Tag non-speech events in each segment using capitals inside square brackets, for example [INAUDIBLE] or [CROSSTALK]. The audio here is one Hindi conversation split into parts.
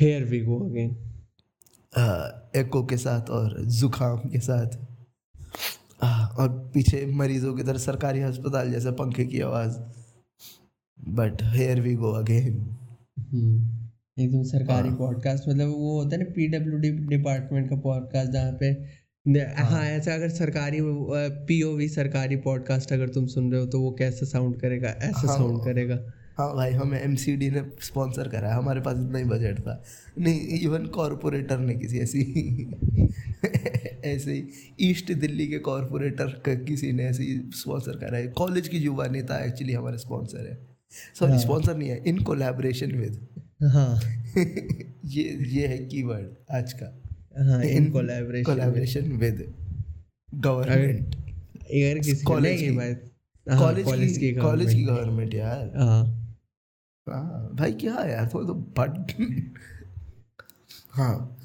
Here we go again echo के साथ और जुकाम के साथ। और पीछे मरीजों की तरह सरकारी अस्पताल जैसे पंखे की आवाज़। But here we go again एकदम सरकारी हाँ। पॉडकास्ट मतलब वो होता है ना पीडब्ल्यूडी डिपार्टमेंट का पॉडकास्ट जहाँ पे हाँ। ऐसा अगर सरकारी पीओवी सरकारी पॉडकास्ट अगर तुम सुन रहे हो तो वो कैसा साउंड करेगा ऐसा हाँ। साउंड करेगा। हाँ भाई हमें एमसीडी ने स्पॉन्सर करा है। हमारे पास इतना ही बजट था। नहीं इवन कॉरपोरेटर ने किसी ऐसी [LAUGHS] ऐसे ही ईस्ट दिल्ली के कॉरपोरेटर का किसी ने ऐसे ही स्पॉन्सर करा है। कॉलेज की युवा नेता एक्चुअली हमारे स्पॉन्सर है। सॉरी हाँ। स्पॉन्सर नहीं है इन कोलैबोरेशन विद हाँ। [LAUGHS] ये ये है कीवर्ड आज का। हाँ in collaboration collaboration with government अगर किसी कॉलेज की- हाँ, कॉलेज की कॉलेज की गवर्नमेंट यार। हाँ। हाँ भाई क्या यार थोड़ा तो बट हाँ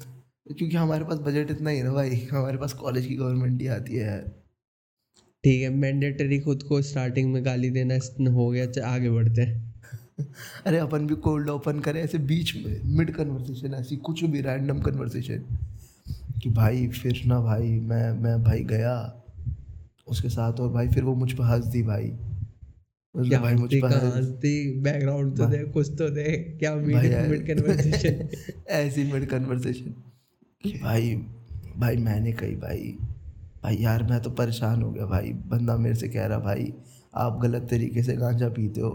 क्योंकि हमारे पास बजट इतना ही ना भाई हमारे पास कॉलेज की गवर्नमेंट ही आती है। यार ठीक है मैंडेटरी खुद को स्टार्टिंग में गाली देना हो गया च- आगे बढ़ते हैं। [LAUGHS] अरे अपन भी कोल्ड ओपन करें ऐसे बीच में मिड कन्वर्सेशन ऐसी कुछ भी रैंडम कन्वर्सेशन कि भाई फिर ना भाई मैं मैं भाई गया उसके साथ और भाई फिर वो मुझ पर हंस दी भाई। क्या भाई मुझ पर हंसती बैकग्राउंड तो दे कुछ तो दे क्या मिड कन्वर्सेशन ऐसी मिड कन्वर्सेशन भाई भाई मैंने कही भाई भाई यार मैं तो परेशान हो गया भाई। बंदा मेरे से कह रहा भाई आप गलत तरीके से गांजा पीते हो।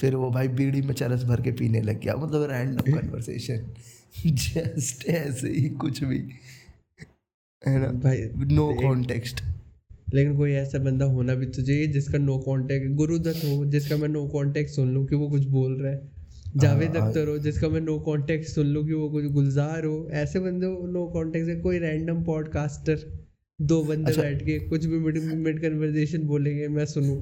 फिर वो भाई बीड़ी में चरस भर के पीने लग गया। मतलब रैंडम कन्वर्सेशन जस्ट ऐसे ही कुछ भी। है ना? भाई नो कॉन्टेक्स्ट लेकिन कोई ऐसा बंदा होना भी तो चाहिए जिसका नो कांटेक्ट गुरुदत्त हो जिसका मैं नो कांटेक्ट सुन लूँ कि वो कुछ बोल रहा है। जावेद हाँ, अख्तर हो। जिसका मैं नो कांटेक्ट सुन लूँ कि वो कुछ गुलजार हो। ऐसे बंदे नो कांटेक्ट से कोई रैंडम पॉडकास्टर दो बंदे अच्छा। बैठ के कुछ भी मिड मिड कन्वर्सेशन बोलेंगे मैं सुनूं।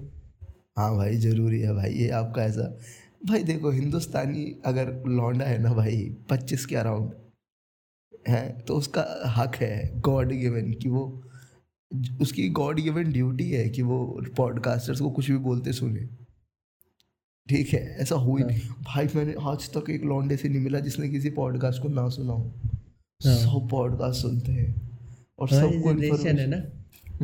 हाँ भाई ज़रूरी है भाई ये आपका ऐसा। भाई देखो हिंदुस्तानी अगर लौंडा है ना भाई पच्चीस के अराउंड है तो उसका हक है गॉड गिवन कि वो उसकी गॉड गिवन ड्यूटी है कि वो पॉडकास्टर्स को कुछ भी बोलते सुने। ठीक है ऐसा हुई हाँ। नहीं। भाई मैंने आज तक एक लौंडे से नहीं मिला जिसने किसी पॉडकास्ट को ना सुना हो। हाँ। सब पॉडकास्ट सुनते हैं। और सबको जनरेशन है ना।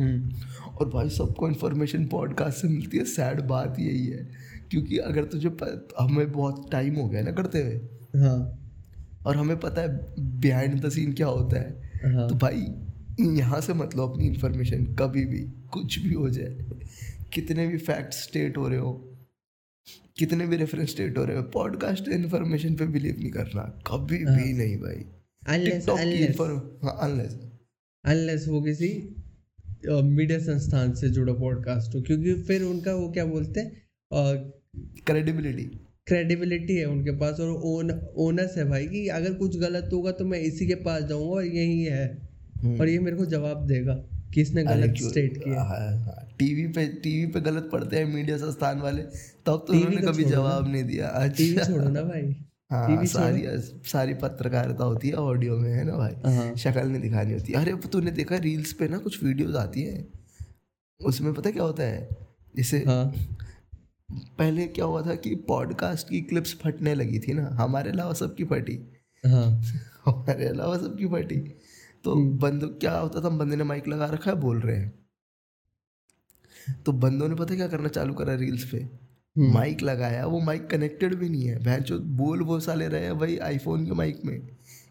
हम्म, और भाई सबको इन्फॉर्मेशन पॉडकास्ट से मिलती है। सैड बात यही है। क्योंकि अगर तुझे हमें बहुत टाइम हो गया ना करते हुए। हाँ। और हमें पता है बिहाइंड द सीन क्या होता है। हाँ। तो भाई यहाँ से मतलब अपनी इन्फॉर्मेशन कभी भी कुछ भी हो जाए कितने भी फैक्ट स्टेट हो रहे हो कितने भी रेफरेंस स्टेट हो रहे हो पॉडकास्ट इन्फॉर्मेशन पे बिलीव नहीं करना कभी भी हाँ। नहीं भाई। अनलेस हाँ वो किसी मीडिया संस्थान से जुड़ा पॉडकास्ट हो क्योंकि फिर उनका वो क्या बोलते हैं क्रेडिबिलिटी क्रेडिबिलिटी है उनके पास और ओन ओनस है भाई कि अगर कुछ गलत होगा तो मैं इसी के पास जाऊँगा और यही है। और ये मेरे को जवाब देगा कि इसने गलत स्टेट किया। हाँ, हाँ, टीवी पे टीवी पे गलत पढ़ते हैं मीडिया संस्थान वाले तब तो उन्होंने कभी जवाब नहीं दिया। टीवी अच्छा। छोड़ो ना भाई। हाँ सारी सारी पत्रकारिता होती है ऑडियो में है ना भाई? हाँ शक्ल नहीं दिखानी होती। अरे तूने देखा रील्स पे ना कुछ वीडियोस आती है? उसमें पता क्या होता है? जैसे हाँ। पहले क्या हुआ था कि पॉडकास्ट की क्लिप्स फटने लगी थी ना हमारे अलावा सबकी फटी। हाँ। [LAUGHS] हमारे अलावा सबकी फटी। तो हम्म। बंद क्या होता था बंदे ने माइक लगा रखा है बोल रहे हैं। तो बंदों ने पता क्या करना चालू करा रील्स पे? हम्म, माइक लगाया वो माइक कनेक्टेड भी नहीं है। भैंस जो बोल वो साले रहे हैं भाई आईफोन के माइक में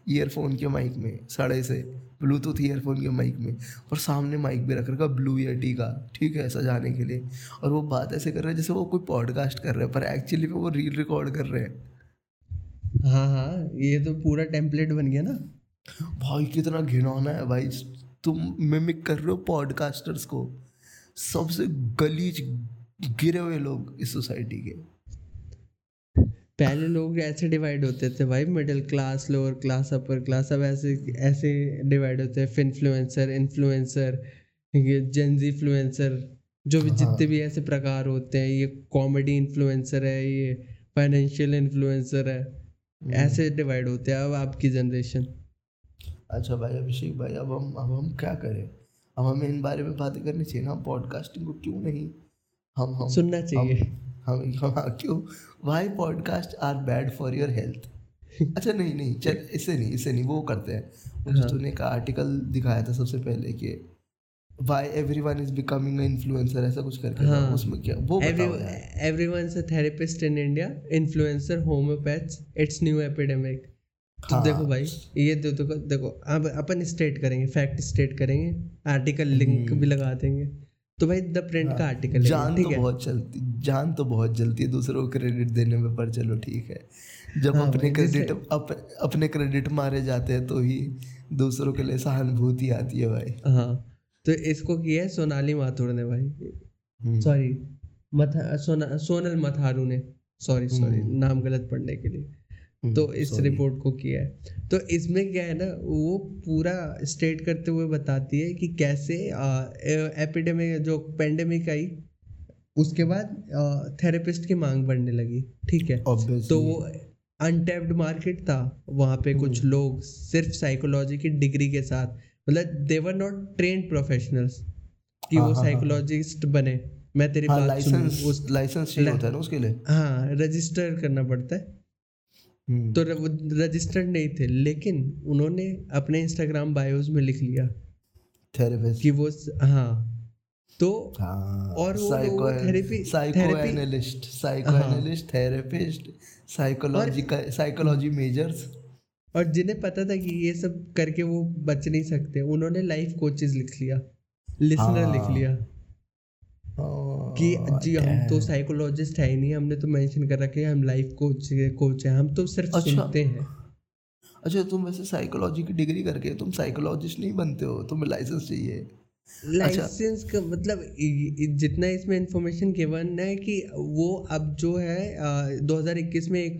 ईयरफोन के माइक में सड़े से ब्लूटूथ ईयरफोन के माइक में और सामने माइक भी रख रखा ब्लू टी का ठीक है सजाने के लिए। और वो बात ऐसे कर रहे हैं जैसे वो कोई पॉडकास्ट कर रहे हैं पर एक्चुअली वो रील रिकॉर्ड कर रहे हैं। हाँ हाँ ये तो पूरा टेम्पलेट बन गया ना। भाई कितना घिनौना है भाई। तुम मिमिक कर रहे हो पॉडकास्टर्स को। सबसे गलीज गिरे हुए लोग इस सोसाइटी के। पहले लोग ऐसे डिवाइड होते थे भाई middle class lower class upper class अब ऐसे ऐसे डिवाइड होते हैं। इन्फ्लुएंसर इन्फ्लुएंसर ये जेंजी इन्फ्लुएंसर जो भी हाँ। जितने भी ऐसे प्रकार होते हैं ये कॉमेडी इन्फ्लुएंसर है ये फाइनेंशियल इन्फ्लुएंसर है हम्म। ऐसे डिवाइड होते हैं अब आपकी जनरेशन अच्छा भाई अभिषेक भाई अब हम अब हम क्या करें? अब हमें इन बारे में बातें करनी चाहिए ना पॉडकास्टिंग को क्यों नहीं? हम हम सुनना चाहिए। हम हम हाँ क्यों? Why podcast are bad for your health अच्छा नहीं नहीं चल इससे नहीं इससे नहीं वो करते हैं। जो हाँ। तूने एक आर्टिकल दिखाया था सबसे पहले कि why everyone is becoming a influencer ऐसा कुछ करके हाँ। उसमें क्या वो बताओ यार। everyone's a therapist in India, influencer, homeopaths, it's new epidemic. तो हाँ। देखो भाई ये दो देखो देखो अब अपन स्टेट करेंगे फैक्ट स्टेट करेंगे आर्टिकल लिंक भी लगा देंगे तो भाई द प्रिंट का आर्टिकल है हम्म। हाँ। जान तो है बहुत चलती जान तो बहुत जलती है दूसरों को क्रेडिट देने में पर चलो ठीक है जब हाँ अपने क्रेडिट अप, अपने क्रेडिट मारे जाते हैं तो ही दूसरों के लिए सहानुभूति आती है भाई हाँ तो इसको किया है सोनाली माथुर ने भाई हम्म, सॉरी मथा सोना सोनल मथारू ने सॉरी सॉरी हम्म। नाम गलत पढ़ने के लिए हम्म, तो इस रिपोर्ट को किया है तो इसमें क्या है ना वो पूरा स्टेट करते हुए बताती है कि कैसे एपिडेमिक जो पेंडेमिक आई उसके बाद थेरेपिस्ट की मांग बढ़ने लगी ठीक है Obviously। तो वो अनटैप्ड मार्केट था वहाँ पे कुछ हम्म। लोग सिर्फ़ साइकोलॉजी की डिग्री के साथ मतलब they were not train professionals कि हाँ, वो हाँ, हाँ। साइकोलॉजिस्ट बने मैं तेरी हाँ बात लाइसेंस उस लाइसेंस चाहिए होता है ना उसके लिए हाँ रजिस्टर करना पड़ता है हम्म, तो रजिस्टर्ड नहीं थे लेकिन उन्होंने अपने इंस्टाग्राम बायोज में लिख लिया थेरेपिस्ट कि वो हाँ। तो हाँ और वो psychotherapy psychotherapy analyst psychoanalyst therapist psychology psychology majors और जिन्हें पता था कि ये सब करके वो बच नहीं सकते उन्होंने लाइफ कोचेस लिख लिया। लिसनर हाँ। लिख लिया। कि जी हम तो साइकोलॉजिस्ट है ही नहीं हमने तो मेंशन कर रखा है हम लाइफ कोच कोच हैं हम तो सिर्फ़ अच्छा। सुनते हैं। अच्छा तुम वैसे साइकोलॉजी की डिग्री करके तुम साइकोलॉजिस्ट नहीं बनते हो तुम्हें लाइसेंस चाहिए। अच्छा। लाइसेंस का मतलब जितना इसमें इंफॉर्मेशन गिवन है कि वो अब जो है अ, 2021 में एक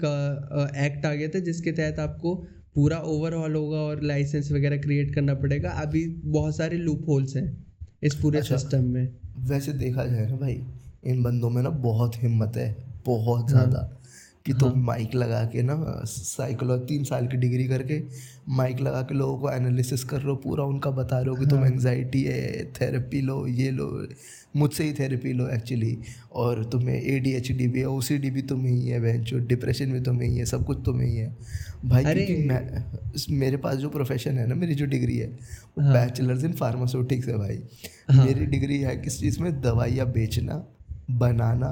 एक्ट आ गया था जिसके तहत आपको पूरा ओवरऑल होगा और लाइसेंस वगैरह क्रिएट करना पड़ेगा। अभी बहुत सारे लूप होल्स हैं। इस पूरे अच्छा। सिस्टम में वैसे देखा जाए ना भाई इन बंदों में ना बहुत हिम्मत है बहुत। ज़्यादा कि तुम माइक लगा के ना साइकोलॉजी तीन साल की डिग्री करके माइक लगा के लोगों को एनालिसिस कर रहे हो पूरा उनका बता रहे हो कि हाँ। तुम एंगजाइटी है थेरेपी लो ये लो मुझसे ही थेरेपी लो एक्चुअली और तुम्हें ए डी एच डी भी है ओ सी डी भी तुम्हें ही है बेंचो डिप्रेशन भी तुम्हें ही है सब कुछ तुम्हें ही है भाई अरे- क्योंकि मैं मेरे पास जो प्रोफेशन है ना मेरी जो डिग्री है वो हाँ। बैचलर्स इन फार्मास्यूटिक्स है भाई हाँ। मेरी डिग्री है किस चीज़ में दवाइयाँ बेचना बनाना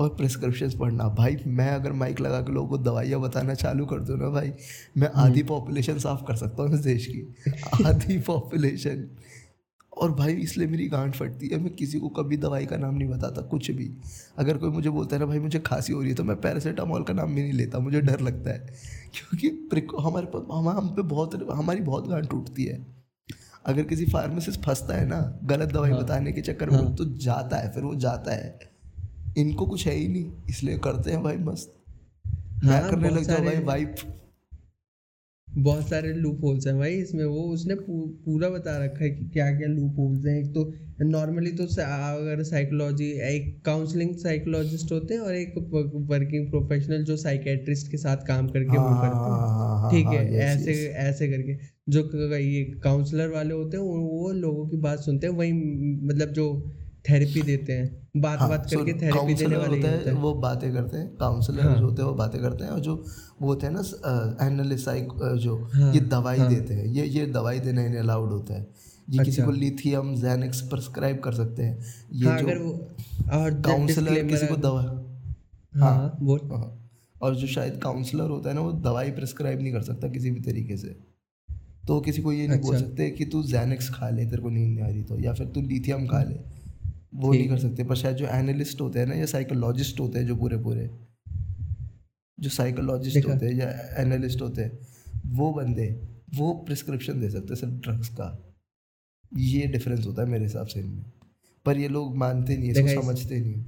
और प्रिस्क्रिप्शन पढ़ना। भाई मैं अगर माइक लगा के लोगों को दवाइयाँ बताना चालू कर दूँ ना भाई मैं हम्म। आधी पॉपुलेशन साफ़ कर सकता हूँ इस देश की। आधी [LAUGHS] पॉपुलेशन और भाई इसलिए मेरी गांठ फटती है। मैं किसी को कभी दवाई का नाम नहीं बताता कुछ भी। अगर कोई मुझे बोलता है ना भाई मुझे खांसी हो रही है तो मैं पैरासीटामोल का नाम भी नहीं लेता। मुझे डर लगता है। क्योंकि हमारे पास हम हम पे बहुत हमारी बहुत गांठ टूटती है। अगर किसी फार्मासिस्ट फंसता है ना गलत दवाई हाँ। बताने के चक्कर में हाँ। तो जाता है फिर वो जाता है। इनको कुछ है ही नहीं इसलिए करते हैं भाई मस्त। हाँ, करने लग सारे- भाई वाइप बहुत सारे लूप होल्स हैं भाई इसमें वो उसने पू, पूरा बता रखा है कि क्या क्या लूप होल्स हैं। एक तो नॉर्मली तो अगर साइकोलॉजी एक काउंसलिंग साइकोलॉजिस्ट होते हैं और एक वर्किंग प्रोफेशनल जो साइकेट्रिस्ट के साथ काम करके वो हाँ, करते हैं। हाँ, हाँ, ठीक हाँ, ऐसे. ऐसे करके जो ये काउंसलर वाले होते हैं वो लोगों की बात सुनते हैं वही मतलब जो थेरेपी देते हैं बात हाँ, बात करके थेरेपी देने वाले होते हैं वो बातें करते हैं काउंसलर हाँ। होते हैं वो बातें करते हैं और जो वो होते हैं ना एनालिस्ट जो हाँ, ये दवाई हाँ। देते हैं ये ये दवाई देना इन्हें अलाउड होता है ये अच्छा, किसी। को लिथियम जैनिक्स प्रिस्क्राइब कर सकते हैं ये हाँ अगर जो वो और काउंसलर किसी को दवा हाँ हाँ। बोल हाँ, और जो शायद काउंसलर होता है ना वो दवाई प्रिस्क्राइब नहीं कर सकता किसी भी तरीके से तो किसी को ये नहीं बोल अच्छा। सकते कि तू जैनिक्स खा ले तेरे को नींद नहीं आ रही तो या फिर तू लिथियम खा ले वो नहीं कर सकते पर शायद जो एनालिस्ट होते हैं ना या साइकोलॉजिस्ट होते हैं जो पूरे पूरे जो साइकोलॉजिस्ट होते हैं या एनालिस्ट होते हैं वो बंदे वो प्रिस्क्रिप्शन दे सकते हैं सिर्फ़ ड्रग्स का। ये डिफरेंस होता है मेरे हिसाब से इनमें। पर ये लोग मानते नहीं इसको समझते नहीं।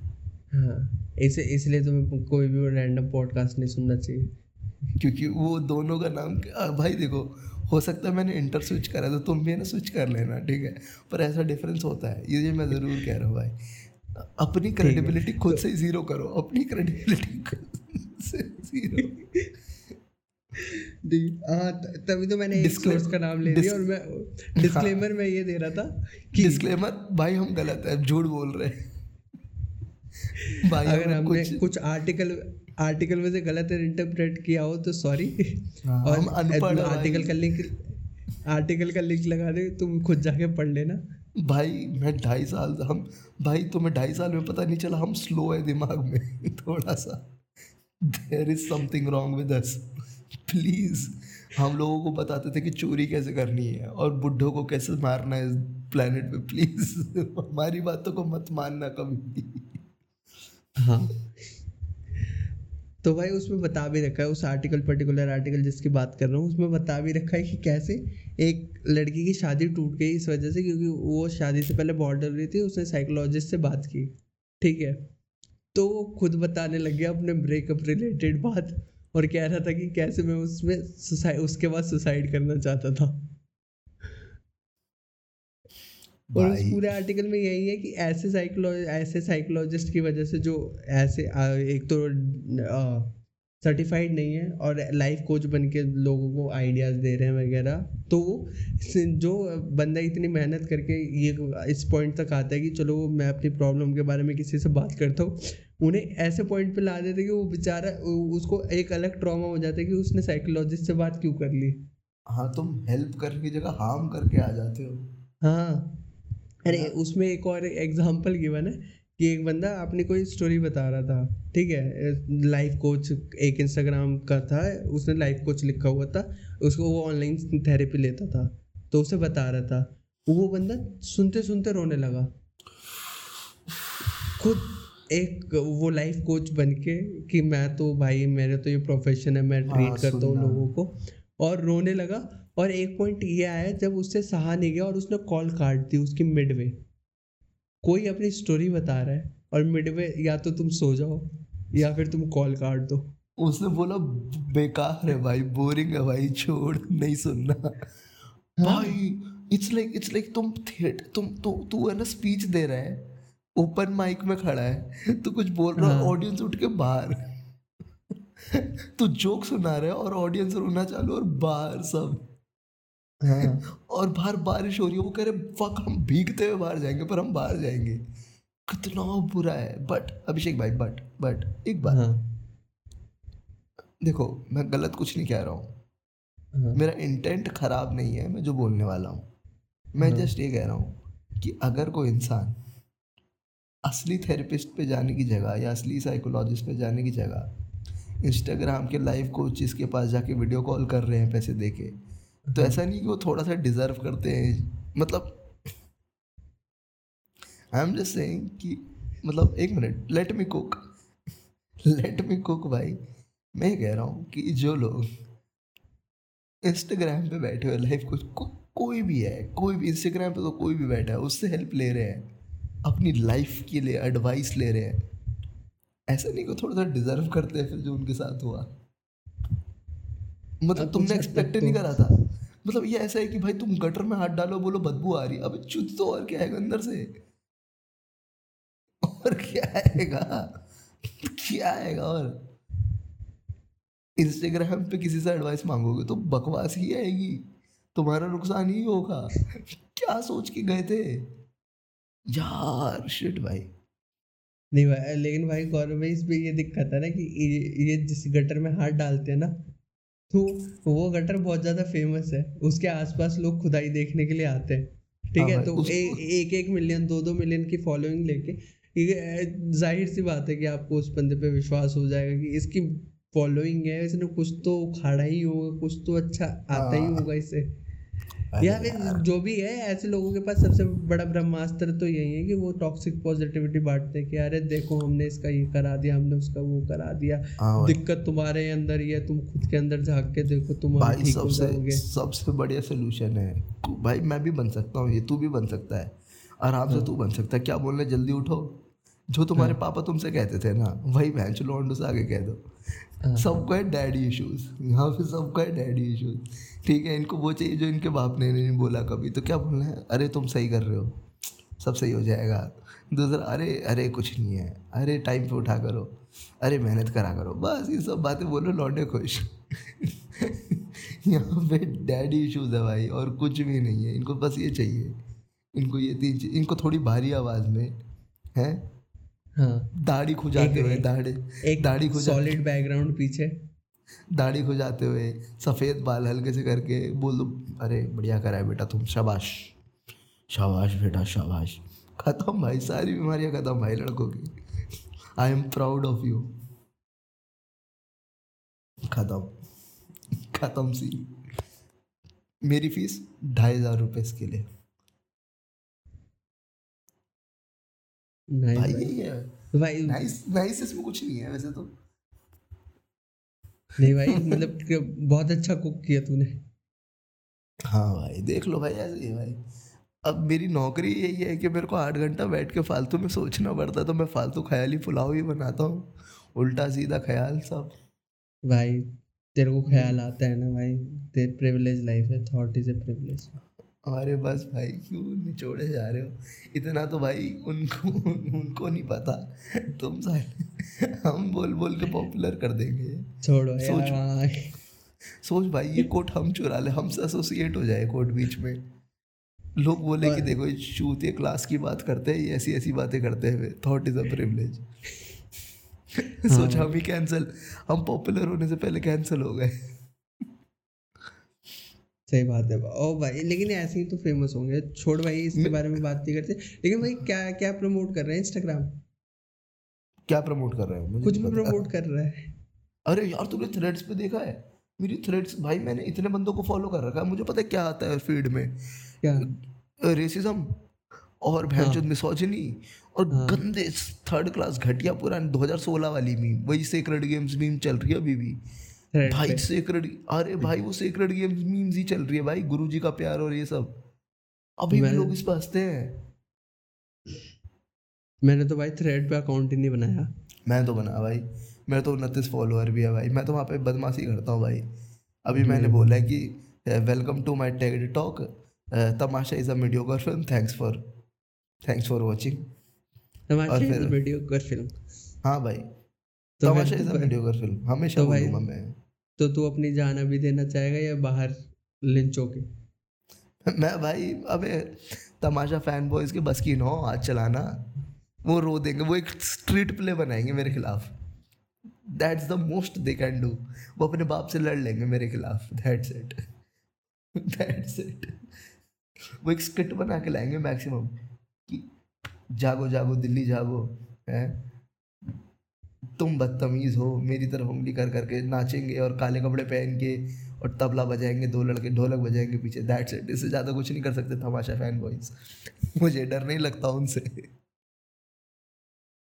हाँ इसे इसलिए तुम्हें कोई भी रैंडम पॉडकास्ट नहीं सुनना चाहिए। क्योंकि वो दोनों का नाम भाई देखो हो सकता है मैंने इंटर स्विच करा तो तुम भी ना स्विच कर लेना ठीक है? पर ऐसा डिफरेंस होता है। ये मैं ज़रूर कह रहा हूँ भाई। अपनी क्रेडिबिलिटी खुद से ज़ीरो करो। अपनी क्रेडिबिलिटी खुद से ज़ीरो [LAUGHS] हाँ तभी तो मैंने एक सोर्स का नाम ले लिया और मैं डिस्क्लेमर में ये दे रहा था कि डिस्क्लेमर भाई हम गलत है झूठ बोल रहे हैं। [LAUGHS] भाई अगर हमने कुछ कुछ आर्टिकल आर्टिकल में से गलत इंटरप्रेट किया हो तो सॉरी हाँ, और आर्टिकल का लिंक आर्टिकल का लिंक लगा दे तुम खुद जाके पढ़ लेना। भाई मैं ढाई साल हम भाई तुम्हें ढाई साल में पता नहीं चला हम स्लो है दिमाग में। [LAUGHS] थोड़ा सा। There is something wrong with us please हम लोगों को बताते थे कि चोरी कैसे करनी है और बुढ़ों को कैसे मारना है इस प्लेनेट पे। प्लीज़ [LAUGHS] हमारी बातों को मत मानना कभी भी। हाँ। तो भाई उसमें बता भी रखा है, उस आर्टिकल पर्टिकुलर आर्टिकल जिसकी बात कर रहा हूँ, उसमें बता भी रखा है कि कैसे एक लड़की की शादी टूट गई इस वजह से क्योंकि वो शादी से पहले बहुत डर रही थी, उसने साइकोलॉजिस्ट से बात की। ठीक है? तो वो खुद बताने लग गया अपने ब्रेकअप रिलेटेड बात और कह रहा था कि कैसे मैं उसमें उसके बाद सुसाइड करना चाहता था। और उस पूरे आर्टिकल में यही है कि ऐसे साइकोलॉ ऐसे साइकोलॉजिस्ट की वजह से जो ऐसे एक तो सर्टिफाइड नहीं है और लाइफ कोच बन के लोगों को आइडियाज़ दे रहे हैं वगैरह तो जो बंदा इतनी मेहनत करके ये इस पॉइंट तक आता है कि चलो मैं अपनी प्रॉब्लम के बारे में किसी से बात करता हूँ उन्हें ऐसे पॉइंट पे ला देते कि वो बेचारा उसको एक अलग ट्रॉमा हो जाता है कि उसने साइकोलॉजिस्ट से बात क्यों कर ली? हाँ तुम हेल्प करने की जगह हार्म करके आ जाते हो। हाँ। अरे उसमें एक और एग्जांपल गिवन है कि एक बंदा अपनी कोई स्टोरी बता रहा था ठीक है? लाइफ कोच एक इंस्टाग्राम का था उसने लाइफ कोच लिखा हुआ था उसको वो ऑनलाइन थेरेपी लेता था तो उसे बता रहा था। वो बंदा सुनते सुनते रोने लगा। खुद एक वो लाइफ कोच बन के कि मैं तो भाई मेरे तो ये प्रोफेशन है मैं हाँ, ट्रीट करता हूँ। लोगों को और रोने लगा। और एक पॉइंट ये आया जब उससे सहा नहीं गया और उसने कॉल काट दी उसकी मिडवे कोई अपनी स्टोरी बता रहा है और मिडवे या तो तुम सो जाओ या फिर तुम कॉल काट दो। उसने बोला बेकार है भाई बोरिंग है भाई छोड़ नहीं सुनना। भाई इट्स लाइक इट्स लाइक तुम थिएटर तुम तू तू है ना स्पीच दे रहा है ओपन माइक में खड़ा है तू कुछ बोल रहा है हाँ। ऑडियंस उठ के बाहर [LAUGHS] तू जोक सुना रहा है और ऑडियंस रोना चालू और बाहर सब। हाँ [LAUGHS] और बाहर बारिश हो रही है वो कह रहे फक हम भीगते हुए बाहर जाएँगे पर हम बाहर जाएँगे। कितना बुरा है। बट अभिषेक भाई बट बट एक बार हाँ। देखो मैं गलत कुछ नहीं कह रहा हूँ। हाँ। मेरा इंटेंट खराब नहीं है मैं जो बोलने वाला हूँ। मैं हाँ। जस्ट ये कह रहा हूँ कि अगर कोई इंसान असली थेरेपिस्ट पे जाने की जगह या असली साइकोलॉजिस्ट पे जाने की जगह इंस्टाग्राम के लाइव कोचेस के पास जाके वीडियो कॉल कर रहे हैं पैसे दे के तो हाँ। ऐसा नहीं कि वो थोड़ा सा डिजर्व करते हैं। मतलब आई एम जस्ट सेइंग कि मतलब एक minute let me cook let me cook भाई। मैं ये कह रहा हूँ कि जो लोग इंस्टाग्राम पे बैठे हुए लाइफ कुछ को, कोई भी है कोई भी इंस्टाग्राम पे तो कोई भी बैठा है उससे हेल्प ले रहे हैं अपनी लाइफ के लिए एडवाइस ले रहे हैं। ऐसा नहीं को थोड़ा सा डिजर्व करते हैं फिर जो उनके साथ हुआ। मतलब तुमने एक्सपेक्ट नहीं तो- करा था। मतलब ये ऐसा है कि भाई तुम गटर में हाथ डालो, बोलो, बदबू आ रही है। अबे चुत तो और क्या है अंदर से? और क्या आएगा? क्या आएगा और? इंस्टाग्राम पे किसी से एडवाइस मांगोगे तो बकवास ही आएगी। तुम्हारा नुकसान ही होगा। क्या सोच के गए थे? यार शिट भाई। नहीं भाई, लेकिन भाई गौरव भाई इसमें ये दिक्कत है ना कि ये जिस गटर में हाथ डालते हैं ना तो वो गटर बहुत ज़्यादा फ़ेमस है। उसके आसपास लोग खुदाई देखने के लिए आते हैं। ठीक हाँ है तो ए, एक एक मिलियन दो दो मिलियन की फॉलोइंग लेके ज़ाहिर सी बात है कि आपको उस बंदे पे विश्वास हो जाएगा कि इसकी फॉलोइंग है इसने कुछ तो उखाड़ा ही होगा कुछ तो अच्छा आता ही हाँ। होगा इसे। यार, जो भी है ऐसे लोगों के पास सबसे बड़ा ब्रह्मास्त्र तो यही है कि वो टॉक्सिक पॉजिटिविटी बांटते हैं कि अरे देखो हमने इसका ये करा दिया हमने उसका वो करा दिया। हाँ दिक्कत तुम्हारे अंदर ही है तुम खुद के अंदर झाँक के देखो तुम ठीक हो सबसे जाओगे। सबसे बढ़िया सोल्यूशन है। भाई मैं भी बन सकता हूँ ये तू भी बन सकता है। आराम हाँ। से तू बन सकता है। क्या बोल रहे जल्दी उठो। जो तुम्हारे पापा तुमसे कहते थे ना वही भैंस लौंडो से आगे कह दो। हाँ। सबको है डैडी इश्यूज़ यहाँ पे सबको है डैडी इश्यूज़ ठीक है, इनको वो चाहिए जो इनके बाप ने नहीं बोला कभी. तो क्या बोलना है? अरे, तुम सही कर रहे हो. सब सही हो जाएगा. दूसरा अरे अरे, कुछ नहीं है. अरे टाइम पे उठा करो. अरे, मेहनत करा करो. बस, ये सब बातें बोलो, लौंडे खुश. [LAUGHS] यहाँ पे डैडी इश्यूज़ है भाई, और कुछ भी नहीं है. इनको बस ये चाहिए. इनको ये तीन इनको थोड़ी भारी आवाज़ में हाँ? दाढ़ी खुजाते हुए दाढ़ी एक दाढ़ी खुजा सॉलिड बैकग्राउंड पीछे। दाढ़ी खुजाते हुए सफ़ेद बाल हल्के से करके बोल दो अरे बढ़िया करा है बेटा तुम शाबाश। शाबाश बेटा शाबाश। खत्म भाई सारी बीमारियाँ खत्म भाई लड़कों की। I am proud of you खत्म। खत्म सी मेरी फ़ीस ढाई हज़ार रुपये इसके लिए। नाइस भाई भाई। यही है। भाई नाइस नाइस इसमें कुछ नहीं है वैसे तो। नहीं भाई मतलब बहुत अच्छा कुक किया तूने। हाँ भाई देख लो भाई ऐसे ही है भाई। अब मेरी नौकरी यही है कि मेरे को आठ घंटा बैठ के फालतू में सोचना पड़ता है तो मैं फालतू ख्याली पुलाव ही बनाता हूँ। उल्टा सीधा ख्याल सब। भाई तेरे को ख्याल आता है ना भाई तेरे प्रिविलेज लाइफ है थॉट इज़ ए प्रिविलेज अरे बस भाई क्यों निचोड़े जा रहे हो? इतना तो भाई उनको उनको नहीं पता। तुम सारे हम बोल बोल के पॉपुलर कर देंगे। छोड़ो सोच-। सोच भाई ये कोट हम चुरा ले हमसे एसोसिएट हो जाए कोट बीच में। लोग बोले कि देखो ये चूतिए क्लास की बात करते हैं ये ऐसी ऐसी बातें करते हैं थॉट इज़ अ प्रिवलेज सोच हम ही कैंसिल हम पॉपुलर होने से पहले कैंसिल हो गए। सही बात है। ओ भाई लेकिन ऐसे ही तो फ़ेमस होंगे। छोड़ भाई इसके बारे में बात नहीं करते। लेकिन भाई क्या क्या प्रमोट कर रहे हैं इंस्टाग्राम क्या प्रमोट कर रहे हो? कुछ भी प्रमोट कर रहा है। अरे यार तुमने थ्रेड्स पे देखा है? मेरी थ्रेड्स भाई मैंने इतने बंदों को फॉलो कर रखा है। मुझे पता है क्या आता है फ़ीड में। क्या? रेसिज्म और भैंचोद मिसोजिनी और हाँ। गंदे थर्ड क्लास घटिया पुरानी 2016 वाली मीम वही सेक्रेड गेम्स मीम चल रही है अभी भी। भाई सेक्रेड अरे भाई वो सेक्रेड गेम्स मीम्स ही चल रही है भाई गुरुजी का प्यार और ये सब। अभी भी लोग इस पर हँसते हैं। मैंने तो भाई थ्रेड पे अकाउंट ही नहीं बनाया। मैं तो बना भाई मेरे तो उनतीस फॉलोअर भी है भाई मैं तो वहाँ पे बदमाशी करता हूँ भाई। अभी मैंने हम्म। बोला है कि welcome to my tech talk Tamasha is a mediocre film thanks for thanks for watching और फिर- वीडियो कर फ़िल्म हाँ भाई तो Tamasha is a mediocre film हमेशा तो बोलूँगा मैं। तो तू अपनी जान अभी देना चाहेगा या बाहर लिंच होके? मैं भाई, अबे, तमाशा फ़ैन बॉयज़ के बस की नो, हाथ चलाना। वो रो देंगे, वो एक स्ट्रीट प्ले बनाएँगे मेरे खिलाफ। That's the most they can do वो अपने बाप से लड़ लेंगे मेरे खिलाफ। दैट्स इट दैट्स इट वो एक स्क्रिप्ट बना के लाएँगे मैक्सिमम कि, जागो जागो, दिल्ली जागो, है? तुम बदतमीज हो, मेरी तरफ़ उंगली कर करके नाचेंगे और काले कपड़े पहन के और तबला बजाएँगे, दो लड़के ढोलक बजाएँगे पीछे दैट्स इट इससे ज़्यादा कुछ नहीं कर सकते तमाशा फ़ैन बॉयज़ मुझे डर नहीं लगता उनसे।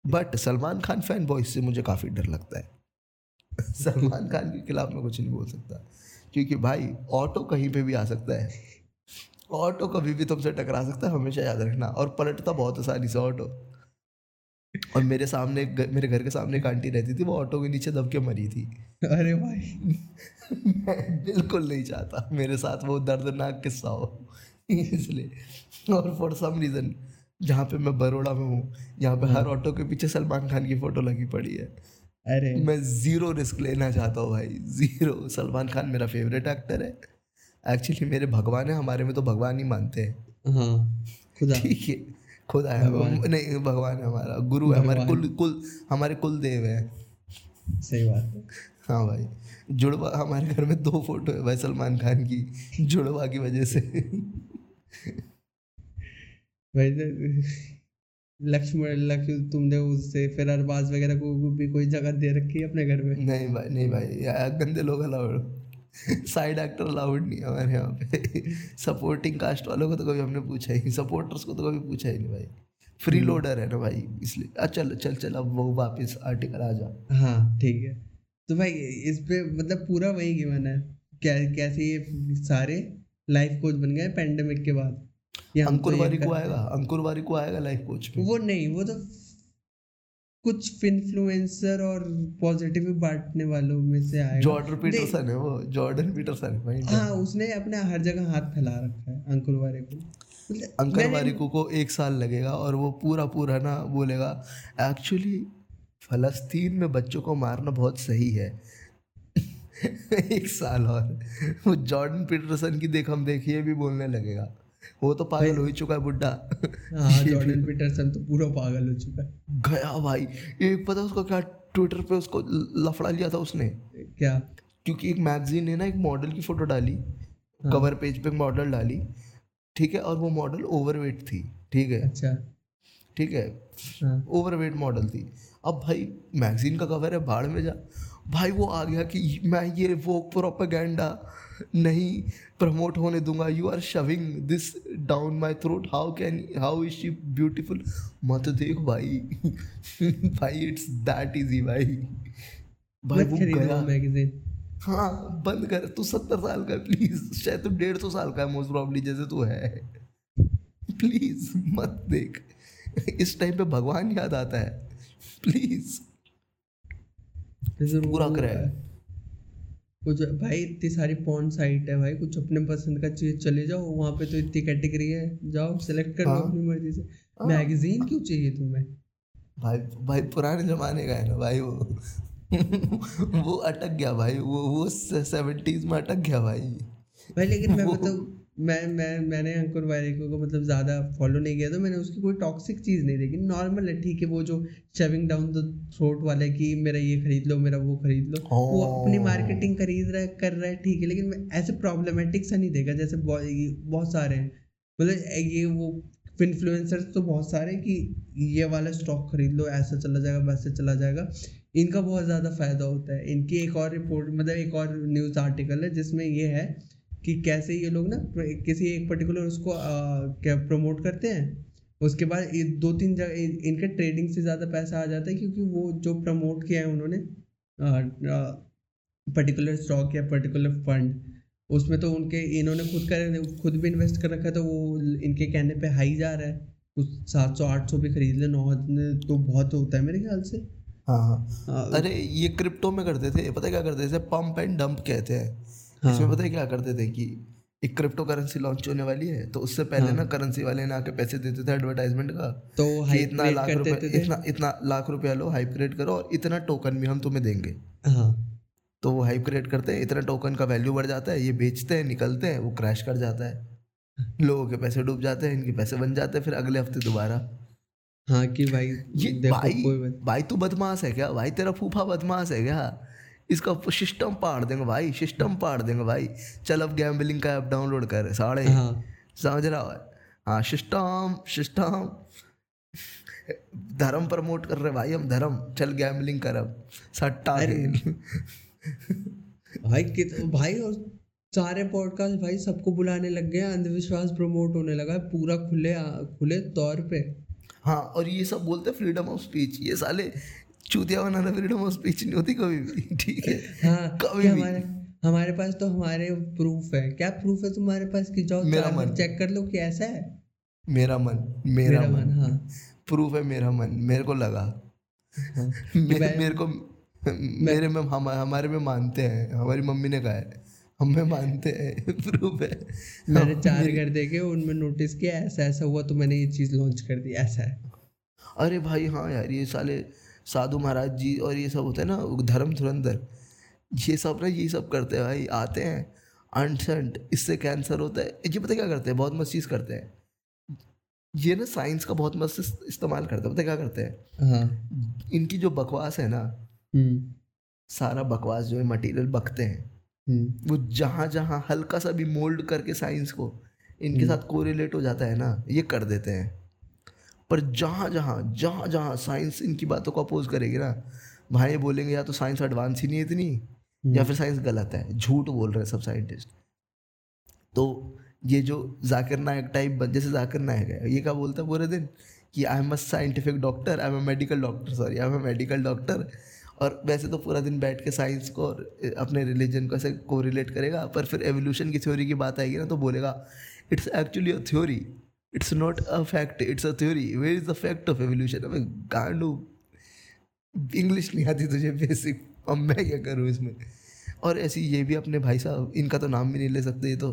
But Salman Khan fan boys से मुझे काफ़ी डर लगता है। सलमान खान के खिलाफ मैं कुछ नहीं बोल सकता। क्योंकि भाई ऑटो कहीं पे भी आ सकता है। ऑटो कभी भी तुमसे टकरा सकता है, हमेशा याद रखना। और पलटता बहुत आसानी से ऑटो और मेरे सामने मेरे घर के सामने एक आंटी रहती थी वो ऑटो के नीचे दब के मरी थी। अरे भाई। मैं बिल्कुल नहीं चाहता मेरे साथ वो दर्दनाक किस्सा हो। इसलिए और फॉर सम रीज़न जहाँ पे मैं बड़ोड़ा में हूँ यहाँ पे हर ऑटो के पीछे सलमान खान की फ़ोटो लगी पड़ी है। अरे। मैं ज़ीरो रिस्क लेना चाहता हूँ भाई ज़ीरो सलमान खान मेरा फेवरेट एक्टर है। एक्चुअली मेरे भगवान है हमारे में तो भगवान ही मानते हैं। हाँ ठीक है। खुदा है। भगवान। नहीं भगवान है हमारा गुरु है हमारे कुल कुल हमारे कुल देव है। सही बात है। हाँ भाई जुड़वा हमारे घर में दो फ़ोटो है भाई सलमान खान की जुड़वा की वजह से। भाई लक्ष्मण लक्ष्मण तुमने उससे फिर अरबाज वगैरह को भी कोई जगह दे रखी है अपने घर में? नहीं भाई नहीं भाई यार गंदे लोग अलाउड साइड एक्टर अलाउड नहीं है हमारे यहाँ पे। सपोर्टिंग कास्ट वालों को तो कभी हमने पूछा ही नहीं। सपोर्टर्स को तो कभी पूछा ही नहीं भाई। फ्री लोडर है ना भाई इसलिए। अच्छा चल चल चल अब वो वापस आर्टिकल आ जा। हाँ ठीक है। तो भाई इस पे मतलब पूरा वही गिवन है क्या कैसे ये सारे लाइफ कोच बन गए पेंडेमिक के बाद? ये तो अंकुर वारी को आएगा अंकुर वारी को आएगा लाइफ कोच वो नहीं वो तो कुछ इन्फ्लुएंसर और पॉजिटिव बांटने वालों में से आएगा जॉर्डन पीटरसन है वो जॉर्डन पीटरसन भाई। हाँ उसने अपने हर जगह हाथ फैला रखा है अंकुर वारे को। मतलब अंकर वारिकू को एक साल लगेगा और वो पूरा पूरा ना बोलेगा एक्चुअली फलस्तीन में बच्चों को मारना बहुत सही है। [LAUGHS] एक साल और। वो जॉर्डन पीटरसन की देख हम देखिए भी बोलने लगेगा। [LAUGHS] वो तो पागल हो ही चुका है बुड्ढा। हाँ [LAUGHS] जॉर्डन पीटरसन तो पूरा पागल हो चुका है। गया भाई। एक पता उसको क्या ट्विटर पे उसको लफड़ा लिया था उसने? क्या? क्योंकि एक मैगजीन ने ना एक मॉडल की फ़ोटो डाली हाँ। कवर पेज पे मॉडल डाली ठीक है? और वो मॉडल ओवरवेट थी ठीक है? अच्छा। ठीक है? हाँ। ओवरवेट मॉडल थी। अब भाई मैगजीन का कवर है भाड़ में जा। भाई वो आ गया कि मैं ये वो प्रोपेगेंडा नहीं प्रमोट होने दूँगा. You are shoving this down my throat how can how is she beautiful मत देख भाई. [LAUGHS] भाई इट्स दैट इजी भाई. भाई वो गया. मैगजीन हाँ बंद कर. तू सत्तर साल का प्लीज़ शायद तू डेढ़ सौ साल का है मोस्ट प्रॉब्ली जैसे तू है. प्लीज़ मत देख. इस टाइम पे भगवान याद आता है. प्लीज़ पूरा कराया कुछ भाई इतनी सारी पॉन साइट है भाई कुछ अपने पसंद का चीज़ चले जाओ वहाँ पे तो इतनी कैटेगरी है जाओ सिलेक्ट कर लो हाँ। अपनी मर्ज़ी से हाँ। मैगजीन क्यों चाहिए तुम्हें भाई भाई पुराने जमाने का है ना भाई वो वो अटक गया भाई वो वो सेवेंटीज में अटक गया भाई भाई लेकिन मैं मतलब मैं मैं मैंने अंकुर वारिको को मतलब ज़्यादा फॉलो नहीं किया तो मैंने उसकी कोई टॉक्सिक चीज़ नहीं देखी। नॉर्मल है ठीक है वो जो शेविंग डाउन द थ्रोट वाले कि मेरा ये खरीद लो मेरा वो खरीद लो वो अपनी हाँ। मार्केटिंग खरीद रहा है कर रहा है ठीक है लेकिन मैं ऐसे प्रॉब्लमेटिक सा नहीं देखा जैसे बहुत सारे हैं। मतलब ये वो इन्फ्लुएंसर्स तो बहुत सारे हैं कि ये वाला स्टॉक खरीद लो ऐसा चला जाएगा वैसे चला जाएगा। इनका बहुत ज़्यादा फ़ायदा होता है। इनकी एक और रिपोर्ट मतलब एक और न्यूज़ आर्टिकल है जिसमें ये है कि कैसे ये लोग ना किसी एक पर्टिकुलर उसको आ, क्या प्रमोट करते हैं उसके बाद ये दो तीन जगह इनके ट्रेडिंग से ज़्यादा पैसा आ जाता है क्योंकि वो जो प्रमोट किया है उन्होंने पर्टिकुलर स्टॉक या पर्टिकुलर फंड उसमें तो उनके इन्होंने खुद कर खुद भी इन्वेस्ट कर रखा है तो वो इनके कहने पे हाई जा रहा है। कुछ सात सौ आठ सौ भी खरीद ले नौ तो बहुत होता है मेरे ख्याल से। हाँ हाँ। हाँ, अरे ये क्रिप्टो में करते थे पता क्या करते थे? पंप एंड डंप कहते हैं। हाँ। इसमें पता है क्या करते थे कि एक क्रिप्टो करेंसी लॉन्च होने वाली है तो उससे पहले हाँ। ना करेंसी वाले ने आके पैसे देते थे एडवर्टाइजमेंट का तो इतना लाख रुपए इतना इतना लाख रुपया लो हाइप क्रिएट करो और इतना टोकन भी हम तुम्हें देंगे। हाँ। तो वो हाइप क्रिएट करते हैं इतना टोकन का वैल्यू बढ़ जाता है ये बेचते हैं निकलते हैं वो क्रैश कर जाता है। लोगों के पैसे डूब जाते हैं इनके पैसे बन जाते हैं फिर अगले हफ़्ते दोबारा। हाँ कि भाई ये भाई भाई तू बदमाश है क्या? भाई तेरा फूफा बदमाश है क्या? इसका सिस्टम पाड़ देंगे भाई सिस्टम पाड़ देंगे भाई। चल अब गैम्बलिंग का ऐप डाउनलोड कर साढ़े हाँ। समझ रहा है? हाँ सिस्टम सिस्टम धर्म प्रमोट कर रहे भाई हम धर्म। चल गैम्बलिंग कर अब सट्टा भाई कित भाई और सारे पॉडकास्ट भाई सबको बुलाने लग गए अंधविश्वास प्रमोट होने लगा है पूरा खुले खुले तौर पे। हाँ और ये सब बोलते फ्रीडम ऑफ़ स्पीच ये साले चूतिया बनाना फ्रीडम ऑफ़ स्पीच नहीं होती कभी भी [LAUGHS] ठीक है? हाँ कभी भी। हमारे हमारे पास तो हमारे प्रूफ है। क्या प्रूफ है तुम्हारे पास कि जाओ मेरा मन। चेक कर लो कि ऐसा है? मेरा मन मेरा, मेरा मन, मन हाँ। प्रूफ है मेरा मन मेरे को लगा। हाँ [LAUGHS] मेरे, मेरे को मेरे में हम हमारे में मानते हैं। हमारी मम्मी ने कहा है हम में मानते हैं। [LAUGHS] प्रूफ है। मैंने चार घर देखे उनमें नोटिस किया ऐसा ऐसा हुआ तो मैंने ये चीज़ लॉन्च कर दी ऐसा है। अरे भाई हाँ यार ये साले साधु महाराज जी और ये सब होते हैं ना धर्म धुरंधर। ये सब ना ये सब करते हैं भाई आते हैं अनसेंट इससे कैंसर होता है। ये पता क्या करते हैं? बहुत मस्त चीज़ करते हैं। ये ना साइंस का बहुत मस्त इस्तेमाल करते हैं पता क्या करते हैं? हाँ। इनकी जो बकवास है ना हम्म। सारा बकवास जो है मटेरियल बकते हैं। हम्म। वो जहाँ जहाँ हल्का सा भी मोल्ड करके साइंस को इनके साथ कोरिलेट हो जाता है ना ये कर देते हैं। पर जहाँ जहाँ जहाँ जहाँ साइंस इनकी बातों को अपोज करेगी ना भाई बोलेंगे या तो साइंस एडवांस ही नहीं है इतनी या फिर साइंस गलत है झूठ बोल रहे हैं सब साइंटिस्ट। तो ये जो जाकिर नायक टाइप जैसे जाकिर नायक है ये क्या बोलता है पूरे दिन? कि I am a scientific doctor I am a medical doctor sorry I am a medical doctor और वैसे तो पूरा दिन बैठ के साइंस को और अपने रिलीजन को ऐसे को रिलेट करेगा पर फिर एवोल्यूशन की थ्योरी की बात आएगी ना तो बोलेगा it's actually a theory it's not a fact it's a theory where is the fact of evolution अब गांडू इंग्लिश नहीं आती तुझे बेसिक अब मैं क्या करूँ इसमें? और ऐसी ये भी अपने भाई साहब इनका तो नाम भी नहीं ले सकते ये तो।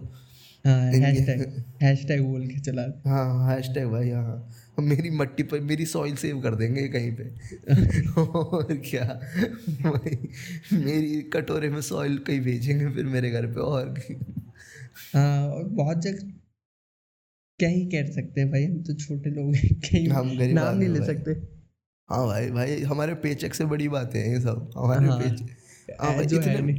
हाँ हैशटैग हैशटैग बोल के चला। हाँ हैश टैग भाई हाँ मेरी मट्टी पर मेरी सॉइल सेव कर देंगे कहीं पे। [LAUGHS] और क्या? भाई मेरी कटोरे में सॉइल कहीं भेजेंगे फिर मेरे घर पे और हाँ और बहुत जगह क्या ही कह सकते हैं भाई हम तो छोटे लोग हैं कहीं हम गरीब नाम नहीं ले भाई। सकते। हाँ भाई भाई हमारे पेचेक से बड़ी बातें हैं ये सब हमारे हाँ, पेचेक हाँ भाई इतने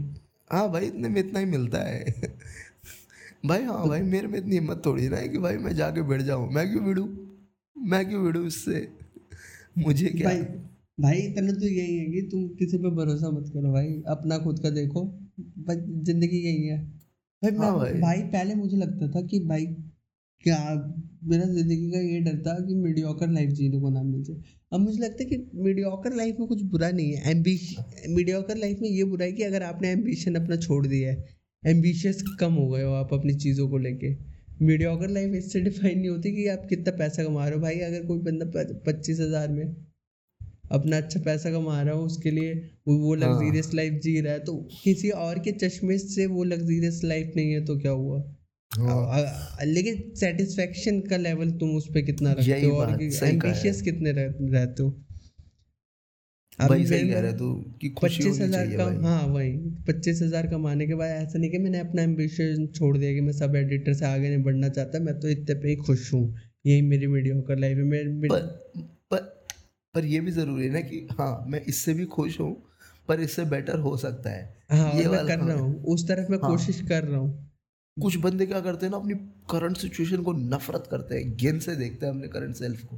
हाँ भाई इतने में इतना ही मिलता है। [LAUGHS] भाई हाँ भाई मेरे में इतनी हिम्मत थोड़ी ना है कि भाई मैं जाके बैठ जाऊँ। मैं क्यों भिड़ूँ? मैं क्यों भिड़ूँ इससे? मुझे क्या? भाई भाई इतना तो यही है कि तुम किसी पे भरोसा मत करो भाई। अपना खुद का देखो। बस ज़िंदगी यही है। भाई मैं हाँ भाई। भाई पहले मुझे लगता था कि भाई क्या मेरा ज़िंदगी का ये डर था कि मीडियोकर लाइफ जीने को ना मिल जाए। अब मुझे लगता है कि मीडियोकर लाइफ में कुछ बुरा नहीं है। एम्बिश मीडियोकर लाइफ में ये बुरा है कि अगर आपने एम्बिशन अपना छोड़ दिया है एम्बिशियस कम हो गए हो आप अपनी चीज़ों को लेके। मीडियोकर लाइफ इससे डिफाइन नहीं होती कि आप कितना पैसा कमा रहे हो। भाई अगर कोई बंदा पच्चीस हज़ार में अपना अच्छा पैसा कमा रहा हो उसके लिए वो वो हाँ। लग्जीरियस लाइफ जी रहा है तो किसी और के चश्मे से वो लग्जीरियस लाइफ नहीं है तो क्या हुआ? हाँ लेकिन सेटिस्फेक्शन का लेवल तुम उस पे कितना रखते हो और है। एम्बिशियस कितने रह, रहते हो भाई सही कह रहे तू कि पच्चीस हज़ार का हाँ वही पच्चीस हज़ार कमाने के बाद ऐसा नहीं कि मैंने अपना एम्बिशन छोड़ दिया कि मैं सब एडिटर से आगे नहीं बढ़ना चाहता मैं तो इतने पे ही खुश हूँ यही मेरी मीडियोकर लाइफ है मेरे पर पर पर ये भी ज़रूरी है ना कि हाँ मैं इससे भी खुश हूँ पर इससे बेटर हो सकता है हाँ ये मैं कर रहा हाँ। हूँ उस तरफ़ मैं हाँ। कोशिश कर रहा हूँ कुछ बंदे क्या करते हैं ना अपनी करंट सिचुएशन को नफरत करते हैं। घिन से देखते हैं अपने करंट सेल्फ को।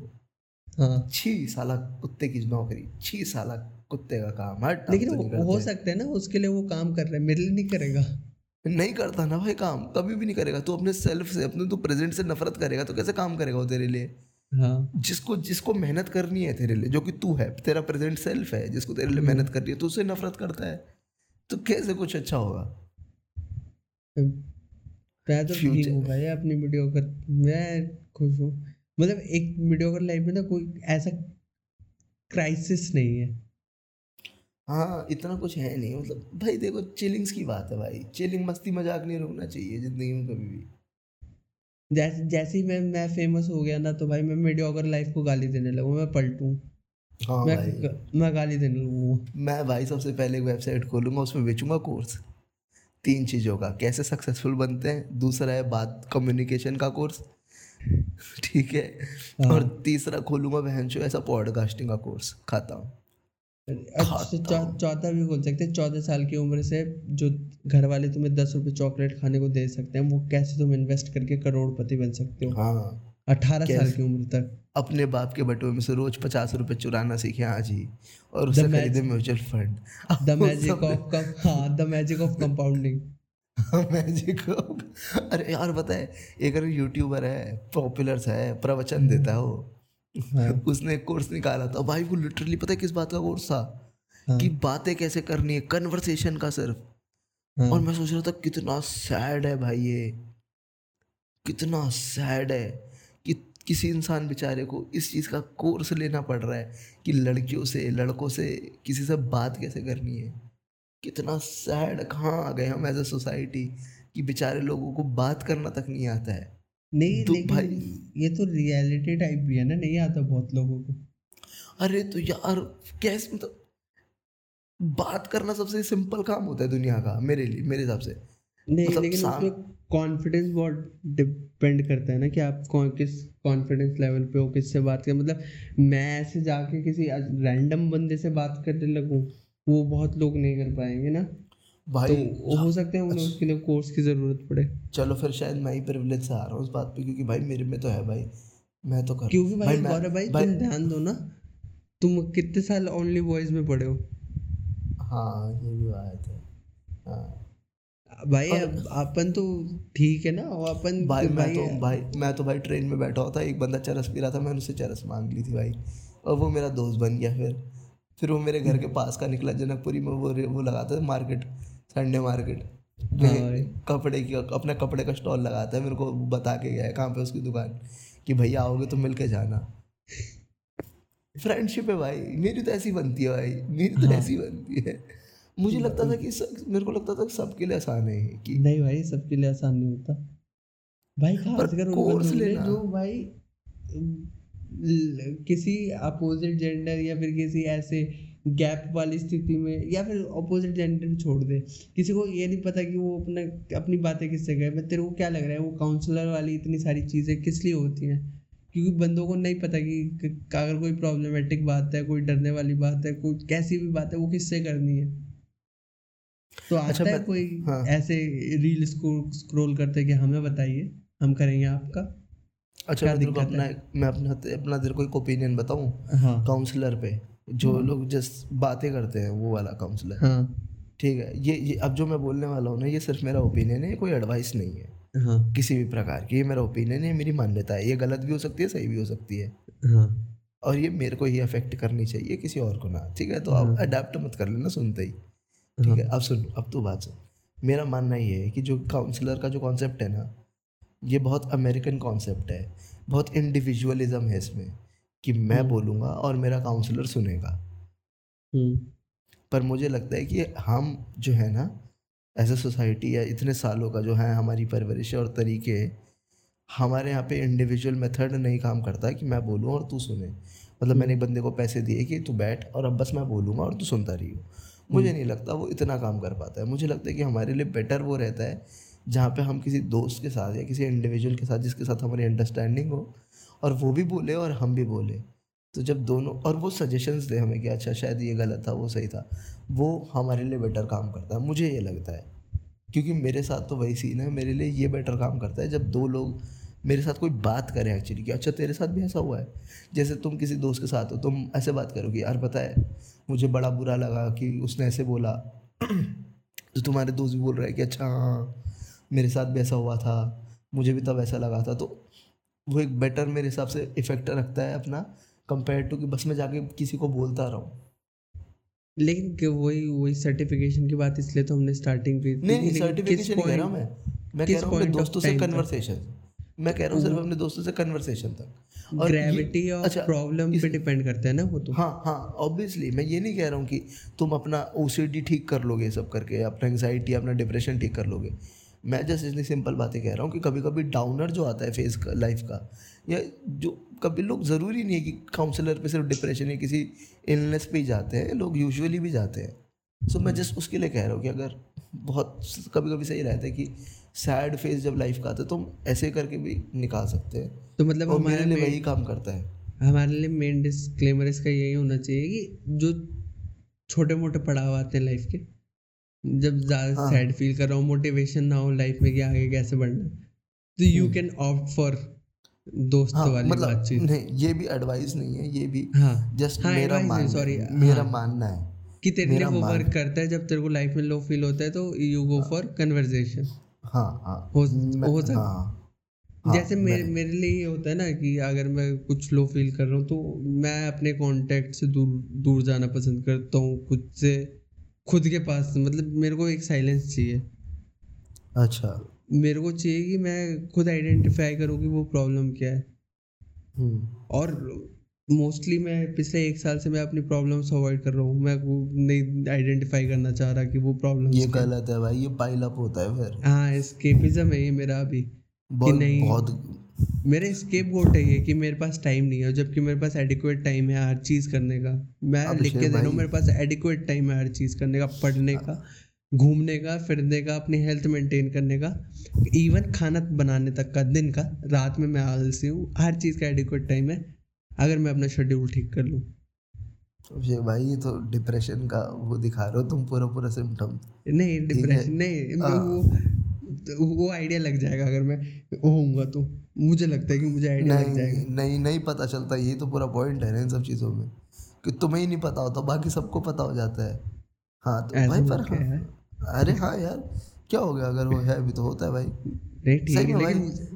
हाँ। छी साला कुत्ते की नौकरी छी साला कुत्ते का काम हट लेकिन वो हो। सकता है ना उसके लिए वो काम कर रहा है मेरे लिए नहीं करेगा। नहीं करता ना भाई काम कभी भी नहीं करेगा। तू अपने सेल्फ से अपने तू प्रेजेंट से नफरत करेगा तो कैसे काम करेगा वो तेरे लिए? हाँ। जिसको जिसको मेहनत करनी है तेरे लिए जो कि तू है तेरा प्रेजेंट सेल्फ है जिसको तेरे लिए मेहनत करनी है तो उससे नफरत करता है। तो कैसे कुछ अच्छा होगा? ठीक अपनी मीडियोकर मैं खुश हूँ। मतलब एक मीडियोकर लाइफ में ना कोई ऐसा क्राइसिस नहीं है। हाँ इतना कुछ है नहीं मतलब भाई देखो चिलिंग्स की बात है भाई। चिलिंग मस्ती मज़ाक नहीं रुकना चाहिए ज़िंदगी में कभी भी। जैसे जैसे ही मैं मैं फ़ेमस हो गया ना तो भाई मैं मीडियोकर लाइफ को गाली देने लगूँ मैं पलटूँ। हाँ मैं भाई। मैं गाली देने लगूँगा मैं भाई सबसे पहले एक वेबसाइट खोलूँगा उसमें बेचूँगा कोर्स तीन चीज़ों का कैसे सक्सेसफुल बनते हैं दूसरा है बात कम्युनिकेशन का कोर्स ठीक है हाँ। और तीसरा खोलूँगा बहन ऐसा पॉडकास्टिंग का कोर्स खाता हूँ। अच्छा खाता चौ- चौथा भी बोल सकते हैं चौदह साल की उम्र से जो घर वाले तुम्हें दस रुपए चॉकलेट खाने को दे सकते हैं वो कैसे तुम इन्वेस्ट करके करोड़पति बन सकते हो? हाँ। अठारह साल की उम्र तक। अपने बाप के बटुए में से रोज पचास रुपए चुराना सीखे आज ही और The खरीदे mutual fund. The magic of हाँ the magic of compounding magic अरे यार पता है एक अगर यूट्यूबर है पॉपुलर है प्रवचन देता है वो। हाँ। उसने कोर्स निकाला था। भाई वो लिटरली पता है किस बात का कोर्स था? हाँ। कि बातें कैसे करनी है कन्वर्सेशन का सिर्फ़। हाँ। और मैं सोच रहा था कितना सैड है भाई ये। कितना सैड है। किसी इंसान बेचारे को इस चीज़ का कोर्स लेना पड़ रहा है कि लड़कियों से लड़कों से किसी से बात कैसे करनी है। कितना सैड कहाँ आ गए हम एज अ सोसाइटी कि बेचारे लोगों को बात करना तक नहीं आता है। नहीं तो भाई- ये तो रियलिटी टाइप भी है ना नहीं आता बहुत लोगों को। अरे तो यार कैसे मतलब बात करना सबसे सिंपल काम होता है दुनिया का मेरे लिए मेरे हिसाब से। नहीं मतलब लेकिन उसमें कॉन्फिडेंस बहुत डिपेंड करता है ना कि आप कौन किस कॉन्फिडेंस लेवल पे हो किससे बात करें। मतलब मैं ऐसे जाके किसी रैंडम बंदे से बात करने लगूं वो बहुत लोग नहीं कर पाएँगे ना। तो भाई वो हो सकता है उन्हें उसके लिए कोर्स की ज़रूरत पड़े। चलो फिर शायद मैं ही प्रिविलेज से आ रहा हूँ उस बात पे क्योंकि भाई मेरे में तो है भाई। मैं तो कर क्योंकि भाई मैं- गौरव भाई भाई- तुम ध्यान दो ना तुम कितने साल ओनली बॉयज़ में पढ़े हो? हाँ ये भी बात है। हाँ। भाई अब अपन तो ठीक है ना और अपन भाई मैं भाई तो भाई मैं तो भाई ट्रेन में बैठा हुआ था एक बंदा चरस पी रहा था मैंने उससे चरस मांग ली थी भाई। और वो मेरा दोस्त बन गया फिर। फिर वो मेरे घर के पास का निकला जनकपुरी में वो वो लगाता है मार्केट संडे मार्केट कपड़े की अपना कपड़े का स्टॉल लगाता है मेरे को बता के गया है कहाँ पे उसकी दुकान कि भैया आओगे तो मिल के जाना। [LAUGHS] फ्रेंडशिप है भाई मेरी तो ऐसी बनती है भाई मेरी तो हाँ। ऐसी बनती है। मुझे लगता था कि स- मेरे को लगता था कि सबके लिए आसान है कि नहीं भाई सबके लिए आसान नहीं होता। भाई उन कोर्स के लेना। जो भाई किसी अपोजिट जेंडर या फिर किसी ऐसे गैप वाली स्थिति में या फिर अपोजिट जेंडर छोड़ दे। किसी को ये नहीं पता कि वो अपना अपनी बातें किससे कहे। मैं तेरे को क्या लग रहा है वो काउंसलर वाली इतनी सारी चीज़ें किस लिए होती हैं? क्योंकि बंदों को नहीं पता कि अगर कोई प्रॉब्लमेटिक बात है कोई डरने वाली बात है कोई कैसी भी बात है वो किससे करनी है? तो अच्छा है कोई हाँ। ऐसे रील स्क्रोल करते कि हमें बताइए हम करेंगे आपका। अच्छा मैं तेरे को अपना मैं अपना अपना तेरे को एक ओपिनियन बताऊँ? हाँ। काउंसलर पे जो हाँ। लोग जिस बातें करते हैं वो वाला काउंसलर हाँ। ठीक है ये ये अब जो मैं बोलने वाला हूँ ना ये सिर्फ़ मेरा ओपिनियन है कोई एडवाइस नहीं है। हाँ। किसी भी प्रकार की ये मेरा ओपिनियन है मेरी मान्यता है ये गलत भी हो सकती है सही भी हो सकती है। हाँ। और ये मेरे को ही अफेक्ट करनी चाहिए किसी और को ना ठीक है? तो हाँ। आप अडेप्ट मत कर लेना सुनते ही। ठीक हाँ। है अब सुन अब तो बात सुन मेरा मानना ये है कि जो काउंसलर का जो कॉन्सेप्ट है ना ये बहुत अमेरिकन कॉन्सेप्ट है बहुत इंडिविजुअलिज्म है इसमें कि मैं हम्म। बोलूँगा और मेरा काउंसलर सुनेगा हम्म। पर मुझे लगता है कि हम जो है ना एज ए सोसाइटी या इतने सालों का जो है हमारी परवरिश और तरीके हमारे यहाँ पे इंडिविजुअल मेथड नहीं काम करता कि मैं बोलूँ और तू सुने मतलब मैंने एक बंदे को पैसे दिए कि तू बैठ और अब बस मैं बोलूँगा और तू सुनता रही हो मुझे हम्म। नहीं लगता वो इतना काम कर पाता है। मुझे लगता है कि हमारे लिए बेटर वो रहता है जहाँ पे हम किसी दोस्त के साथ या किसी इंडिविजुअल के साथ जिसके साथ हमारी अंडरस्टैंडिंग हो और वो भी बोले और हम भी बोले। तो जब दोनों और वो सजेशंस दे हमें कि अच्छा शायद ये गलत था वो सही था वो हमारे लिए बेटर काम करता है। मुझे ये लगता है क्योंकि मेरे साथ तो वही सीन है। मेरे लिए ये बेटर काम करता है जब दो लोग मेरे साथ कोई बात करें एक्चुअली कि अच्छा तेरे साथ भी ऐसा हुआ है? जैसे तुम किसी दोस्त के साथ हो तुम ऐसे बात करो कि यार पता है मुझे बड़ा बुरा लगा कि उसने ऐसे बोला। [CLEARS THROAT] तो तुम्हारे दोस्त भी बोल रहे हैं कि अच्छा हाँ मेरे साथ भी ऐसा हुआ था मुझे भी तब ऐसा लगा था। तो वो एक बेटर मेरे हिसाब से इफ़ेक्ट रखता है अपना कंपेयर टू कि बस मैं जाके किसी को बोलता रहूँ। लेकिन वही वही सर्टिफिकेशन की बात इसलिए तो हमने स्टार्टिंग पे नहीं सर्टिफिकेशन नहीं कह रहा मैं। मैं कह रहा हूँ दोस्तों से कन्वर्सेशन मैं कह रहा हूँ सिर्फ़ अपने दोस्तों से कन्वर्सेशन तक। और ग्रेविटी और अच्छा, प्रॉब्लम पे डिपेंड करते हैं ना वो तो। हाँ हाँ ऑब्वियसली मैं ये नहीं कह रहा हूँ कि तुम अपना ओसीडी ठीक कर लोगे सब करके अपना एंगजाइटी अपना डिप्रेशन ठीक कर लोगे। मैं जस्ट इतनी सिंपल बातें कह रहा हूँ कि कभी कभी डाउनर जो आता है फेस का लाइफ का या जो कभी लोग ज़रूरी नहीं है कि काउंसलर पे सिर्फ़ डिप्रेशन या किसी इलनेस पे ही जाते हैं लोग यूजुअली भी जाते हैं। सो so, मैं जस्ट उसके लिए कह रहा हूँ कि अगर बहुत कभी कभी सही रहता है कि सैड फ़ेज़ जब लाइफ का आता है तो हम ऐसे करके भी निकाल सकते हैं। तो मतलब हमारे लिए वही काम करता है। हमारे लिए मेन डिस्क्लेमर इसका यही होना चाहिए कि जो छोटे मोटे पड़ाव आते हैं लाइफ के जब ज़्यादा हाँ. सैड फील कर रहा हूँ मोटिवेशन ना हो लाइफ में कि आगे कैसे बढ़ना तो यू कैन ऑप्ट फॉर दोस्त हाँ, वाली मतलब बातचीत। नहीं ये भी एडवाइस नहीं है ये भी हाँ, जस्ट हाँ, मेरा मान सॉरी मेरा हाँ, मानना है कि तेरे लिए वो वर्क करता है जब तेरे को लाइफ में लो फील होता है तो यू गो फॉर कन्वर्सेशन हाँ हाँ। हो हो सकता हाँ, हाँ, जैसे मेरे मेरे। लिए ये होता है ना कि अगर मैं कुछ लो फील कर रहा हूँ तो मैं अपने कांटेक्ट से दूर दूर जाना पसंद करता हूँ खुद से खुद के पास मतलब मेरे को एक साइलेंस चाहिए। अच्छा। मेरे को चाहिए कि मैं खुद आइडेंटिफाई करूँ कि वो प्रॉब्लम क्या है। हम्म। और मोस्टली मैं पिछले एक साल से मैं अपनी प्रॉब्लम्स अवॉइड कर रहा हूँ। मैं वो नहीं आइडेंटिफाई करना चाह रहा कि वो प्रॉब्लम ये गलत है भाई ये पाइल अप होता है फिर। हाँ एस्केपिज्म है ये मेरा अभी कि नहीं। बहुत मेरे स्केप गोट है ये कि मेरे पास टाइम नहीं है जबकि मेरे पास एडिक्वेट टाइम है हर चीज़ करने का। मैं लिख के दे रहा हूँ मेरे पास एडिक्वेट टाइम है हर चीज़ करने का पढ़ने का घूमने का फिरने का अपनी हेल्थ मेंटेन करने का इवन खाना बनाने तक का दिन का रात में मैं आलसी हूँ हर चीज़ का एडिक्वेट टाइम है। अगर मैं अपना शेड्यूल ठीक कर लूँ। ये भाई तो डिप्रेशन का वो दिखा रहे हो तुम पूरा पूरा सिम्टम नहीं डिप्रेशन नहीं आ, वो तो वो आइडिया लग जाएगा अगर मैं होऊँगा तो। मुझे लगता है कि मुझे आइडिया लग जाएगा। नहीं नहीं पता चलता ये तो पूरा पॉइंट है ना इन सब चीज़ों में। कि तुम्हें ही नहीं पता होता बाकी सबको पता हो जाता है। हाँ तो भाई पर हाँ, अरे हाँ यार क्या हो गया अगर वो है अभी तो होता है भाई। है भाई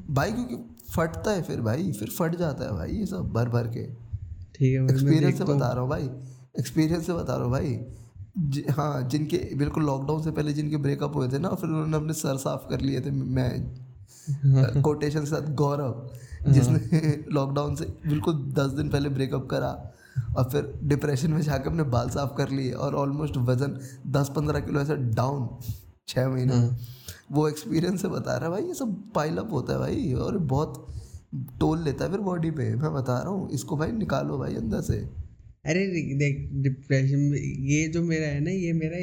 भाई क्योंकि फटता है फिर भाई फिर फट जाता है भाई ये सब भर भर के। ठीक है एक्सपीरियंस से बता रहा हूँ भाई एक्सपीरियंस से बता रहा हूँ भाई। हाँ जिनके बिल्कुल लॉकडाउन से पहले जिनके ब्रेकअप हुए थे ना फिर उन्होंने अपने सर साफ़ कर लिए थे मैं कोटेशन के साथ गौरव जिसने [LAUGHS] लॉकडाउन से बिल्कुल दस दिन पहले ब्रेकअप करा और फिर डिप्रेशन में जाकर अपने बाल साफ़ कर लिए और ऑलमोस्ट वज़न दस पंद्रह किलो ऐसा डाउन छः महीने। हाँ। वो एक्सपीरियंस से बता रहा है भाई ये सब पाइल अप होता है भाई और बहुत टोल लेता है फिर बॉडी पे मैं बता रहा हूँ इसको भाई निकालो भाई अंदर से। अरे देख डिप्रेशन ये जो मेरा है ना ये मेरा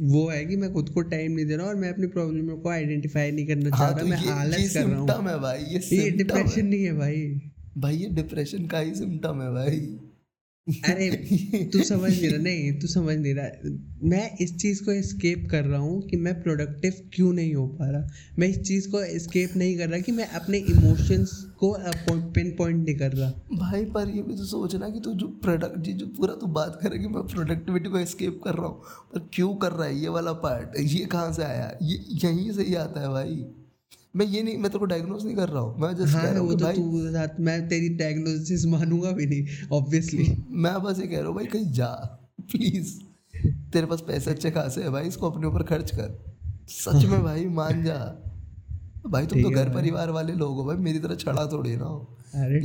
वो है कि मैं खुद को टाइम नहीं दे रहा और मैं अपनी प्रॉब्लम को आइडेंटिफाई नहीं करना चाह हाँ रहा तो मैं आलस कर रहा हूँ। है भाई ये ये डिप्रेशन नहीं है भाई। भाई ये डिप्रेशन का ही सिम्टम है भाई। अरे, तू समझ नहीं रहा, नहीं, तू समझ नहीं रहा। मैं इस चीज़ को एस्केप कर रहा हूँ कि मैं प्रोडक्टिव क्यों नहीं हो पा रहा। मैं इस चीज़ को एस्केप नहीं कर रहा कि मैं अपने इमोशंस को पिन पॉइंट नहीं कर रहा। भाई, पर ये भी तो सोचना कि तू जो प्रोडक्ट जी, जो पूरा तू बात करे कि मैं प्रोडक्टिविटी को एस्केप कर रहा हूँ, पर क्यों कर रहा है ये वाला पार्ट ये कहाँ से आया? ये, यहीं से ही आता है भाई। मैं ये नहीं मैं तेरे को डायग्नोज नहीं कर रहा हूँ। मैं जस्ट हाँ, कह रहा हूँ तो भाई तू मैं तेरी डायग्नोसिस मानूँगा भी नहीं ऑब्वियसली मैं बस ये कह रहा हूँ भाई कहीं जा प्लीज़ तेरे पास पैसे अच्छे खासे है भाई इसको अपने ऊपर खर्च कर। सच में भाई मान जा। भाई तुम तो घर परिवार वाले लोग हो भाई मेरी तरह छड़ा थोड़ी ना हो।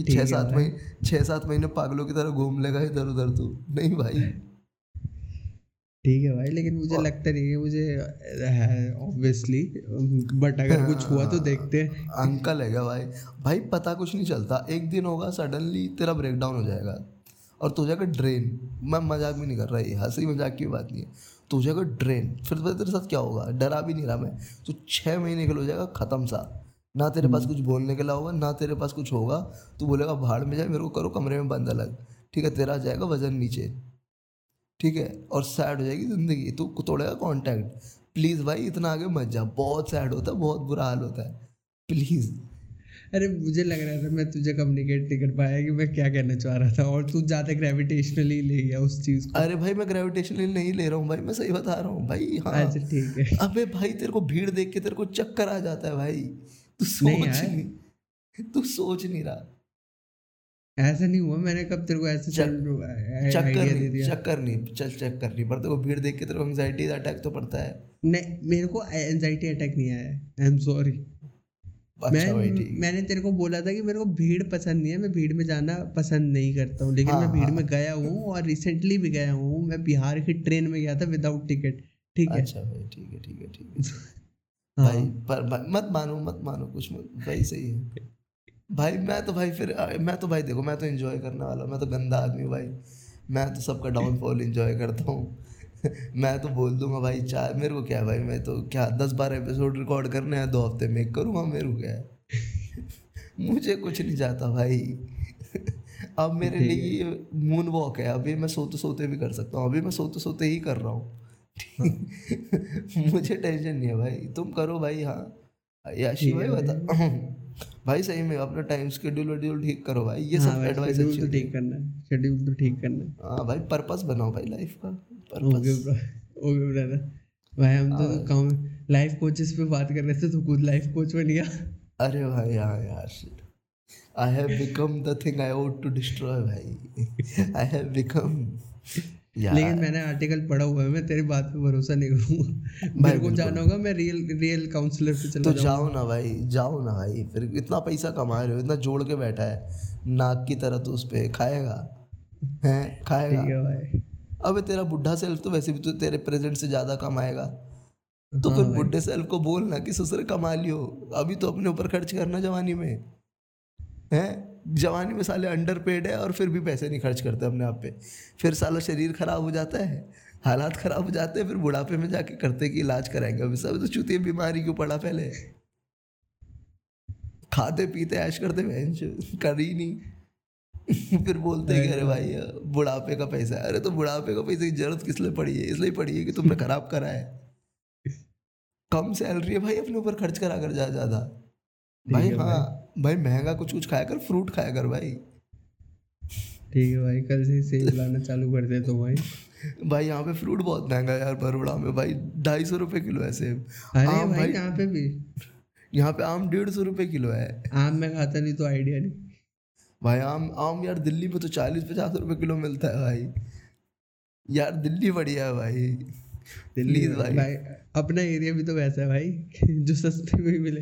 छः सात महीने छः सात महीने पागलों की तरह घूम लेगा इधर उधर तू। नहीं भाई। ठीक है भाई लेकिन मुझे लगता नहीं है मुझे है ऑब्वियसली बट अगर कुछ हुआ तो देखते हैं। अंकल है क्या भाई? भाई पता कुछ नहीं चलता। एक दिन होगा सडनली तेरा ब्रेक डाउन हो जाएगा। और तू जाएगा ड्रेन मैं मज़ाक भी नहीं कर रहा ये हँसी मज़ाक की बात नहीं है। तू जाएगा ड्रेन फिर पता तेरे साथ क्या होगा? डरा भी नहीं रहा मैं। तो छः महीने के लिए हो जाएगा ख़त्म सा। ना तेरे पास कुछ बोलने के लिए होगा ना तेरे पास कुछ होगा। तू बोलेगा भाड़ में जाए मेरे को करो कमरे में बंद अलग। ठीक है तेरा जाएगा वज़न नीचे। ठीक है? और सैड हो जाएगी ज़िंदगी। तू तोड़ेगा कॉन्टैक्ट प्लीज़ भाई इतना आगे मत जा। बहुत सैड होता है बहुत बुरा हाल होता है। प्लीज़ अरे मुझे लग रहा था मैं तुझे कम्युनिकेट नहीं कर पाया कि मैं क्या कहना चाह रहा था। और तू ज़्यादा ग्रेविटेशनली ले गया उस चीज़ को। अरे भाई मैं ग्रेविटेशनली नहीं ले रहा हूँ भाई। मैं सही बता रहा हूँ भाई हाँ। अच्छा ठीक है। अबे भाई तेरे को भीड़ देख के तेरे को चक्कर आ जाता है भाई। तू सोच यार। नहीं। तू सोच नहीं रहा। ऐसा नहीं हुआ मैंने कब तेरे को ऐसे चक- चक्कर नहीं चक्कर नहीं चल चक्कर नहीं पर तेरे को भीड़ देख के तेरे को एंगजाइटी अटैक तो पड़ता है। नहीं मेरे को एंजाइटी अटैक नहीं आया आई एम सॉरी अच्छा मैं मैंने तेरे को बोला था कि मेरे को भीड़ पसंद नहीं है मैं भीड़ में जाना पसंद नहीं करता हूँ लेकिन हाँ, मैं भीड़ हाँ। में गया हूँ और रिसेंटली भी गया हूँ मैं बिहार की ट्रेन में गया था विदाउट टिकट ठीक है? अच्छा भाई ठीक है ठीक है ठीक है। [LAUGHS] हाँ। भाई पर मत मानो मत मानो कुछ मत भाई सही है। भाई मैं तो भाई फिर मैं तो भाई देखो मैं तो एंजॉय करने वाला हूँ, मैं तो गंदा आदमी हूँ भाई। मैं तो सबका डाउनफॉल एंजॉय करता हूँ। [LAUGHS] मैं तो बोल दूँगा भाई चार मेरे को क्या है भाई मैं तो क्या दस बारह एपिसोड रिकॉर्ड करने हैं दो हफ़्ते में करूँगा मेरे को क्या है? [LAUGHS] मुझे कुछ नहीं जाता भाई। [LAUGHS] अब मेरे लिए मून वॉक है अभी मैं सोते सोते भी कर सकता हूँ अभी मैं सोते सोते ही कर रहा हूँ। मुझे टेंशन नहीं है भाई तुम करो भाई हाँ। ठीक भाई बता। भाई सही में अपना टाइम शेड्यूल वेड्यूल ठीक करो भाई ये हाँ सब एडवाइस अच्छी तो ठीक करना है शेड्यूल तो ठीक करना है। है भाई पर्पस बनाओ भाई लाइफ का पर्पस ओके ब्रदर भाई हम तो हाँ। काम लाइफ कोचेस पे बात कर रहे थे तो खुद लाइफ कोच बन गया। अरे भाई हाँ यार I have become the thing I want to destroy भाई। आई हैव बिकम लेकिन मैंने आर्टिकल पढ़ा हुआ है मैं तेरी बात पे भरोसा नहीं करूँगा। मेरे को जाना होगा मैं रियल रियल काउंसलर पे चला तो जाओ ना भाई जाओ ना भाई फिर इतना पैसा कमा रहे हो इतना जोड़ के बैठा है नाक की तरह तो उस पे खाएगा हैं खाएगा। ठीक है भाई। अबे तेरा बुढ़ा सेल्फ तो वैसे भी तो तेरे प्रेजेंट से ज़्यादा कमाएगा। तो हाँ फिर बुढ़े सेल्फ को बोलना कि ससुर कमा लियो अभी तो अपने ऊपर खर्च करना जवानी में हैं? जवानी में साले अंडर पेड है और फिर भी पैसे नहीं खर्च करते अपने आप पे। फिर साला शरीर खराब हो जाता है हालात खराब हो जाते हैं फिर बुढ़ापे में जाके करते कि इलाज कराएँगे। अभी सब तो चूतिए बीमारी क्यों पड़ा पहले? खाते पीते ऐश करते बहन कर ही नहीं। [LAUGHS] फिर बोलते हैं कि अरे भाई बुढ़ापे का पैसा है। अरे तो बुढ़ापे का पैसे की ज़रूरत किस लिए पड़ी है? इसलिए पड़ी है कि तुमने [LAUGHS] खराब करा है। कम सैलरी है भाई अपने ऊपर खर्च करा कर जा ज़्यादा। भाई। हाँ। भाई महँगा कुछ कुछ खाया कर फ्रूट खाया कर भाई। ठीक है भाई कल से सेब लाना चालू कर दे तो भाई। भाई यहाँ पे फ्रूट बहुत महँगा है यार बरोड़ा में भाई ढाई सौ रुपये किलो है सेब अरे आम भाई यहाँ पे भी? यहाँ पे आम डेढ़ सौ रुपये किलो है। आम में खाता नहीं तो आइडिया नहीं। भाई आम आम यार दिल्ली में तो चालीस पचास रुपये किलो मिलता है भाई। यार दिल्ली बढ़िया है भाई। दिल्ली भाई। भाई अपना एरिया भी तो वैसा है भाई [LAUGHS] जो सस्ते में मिले।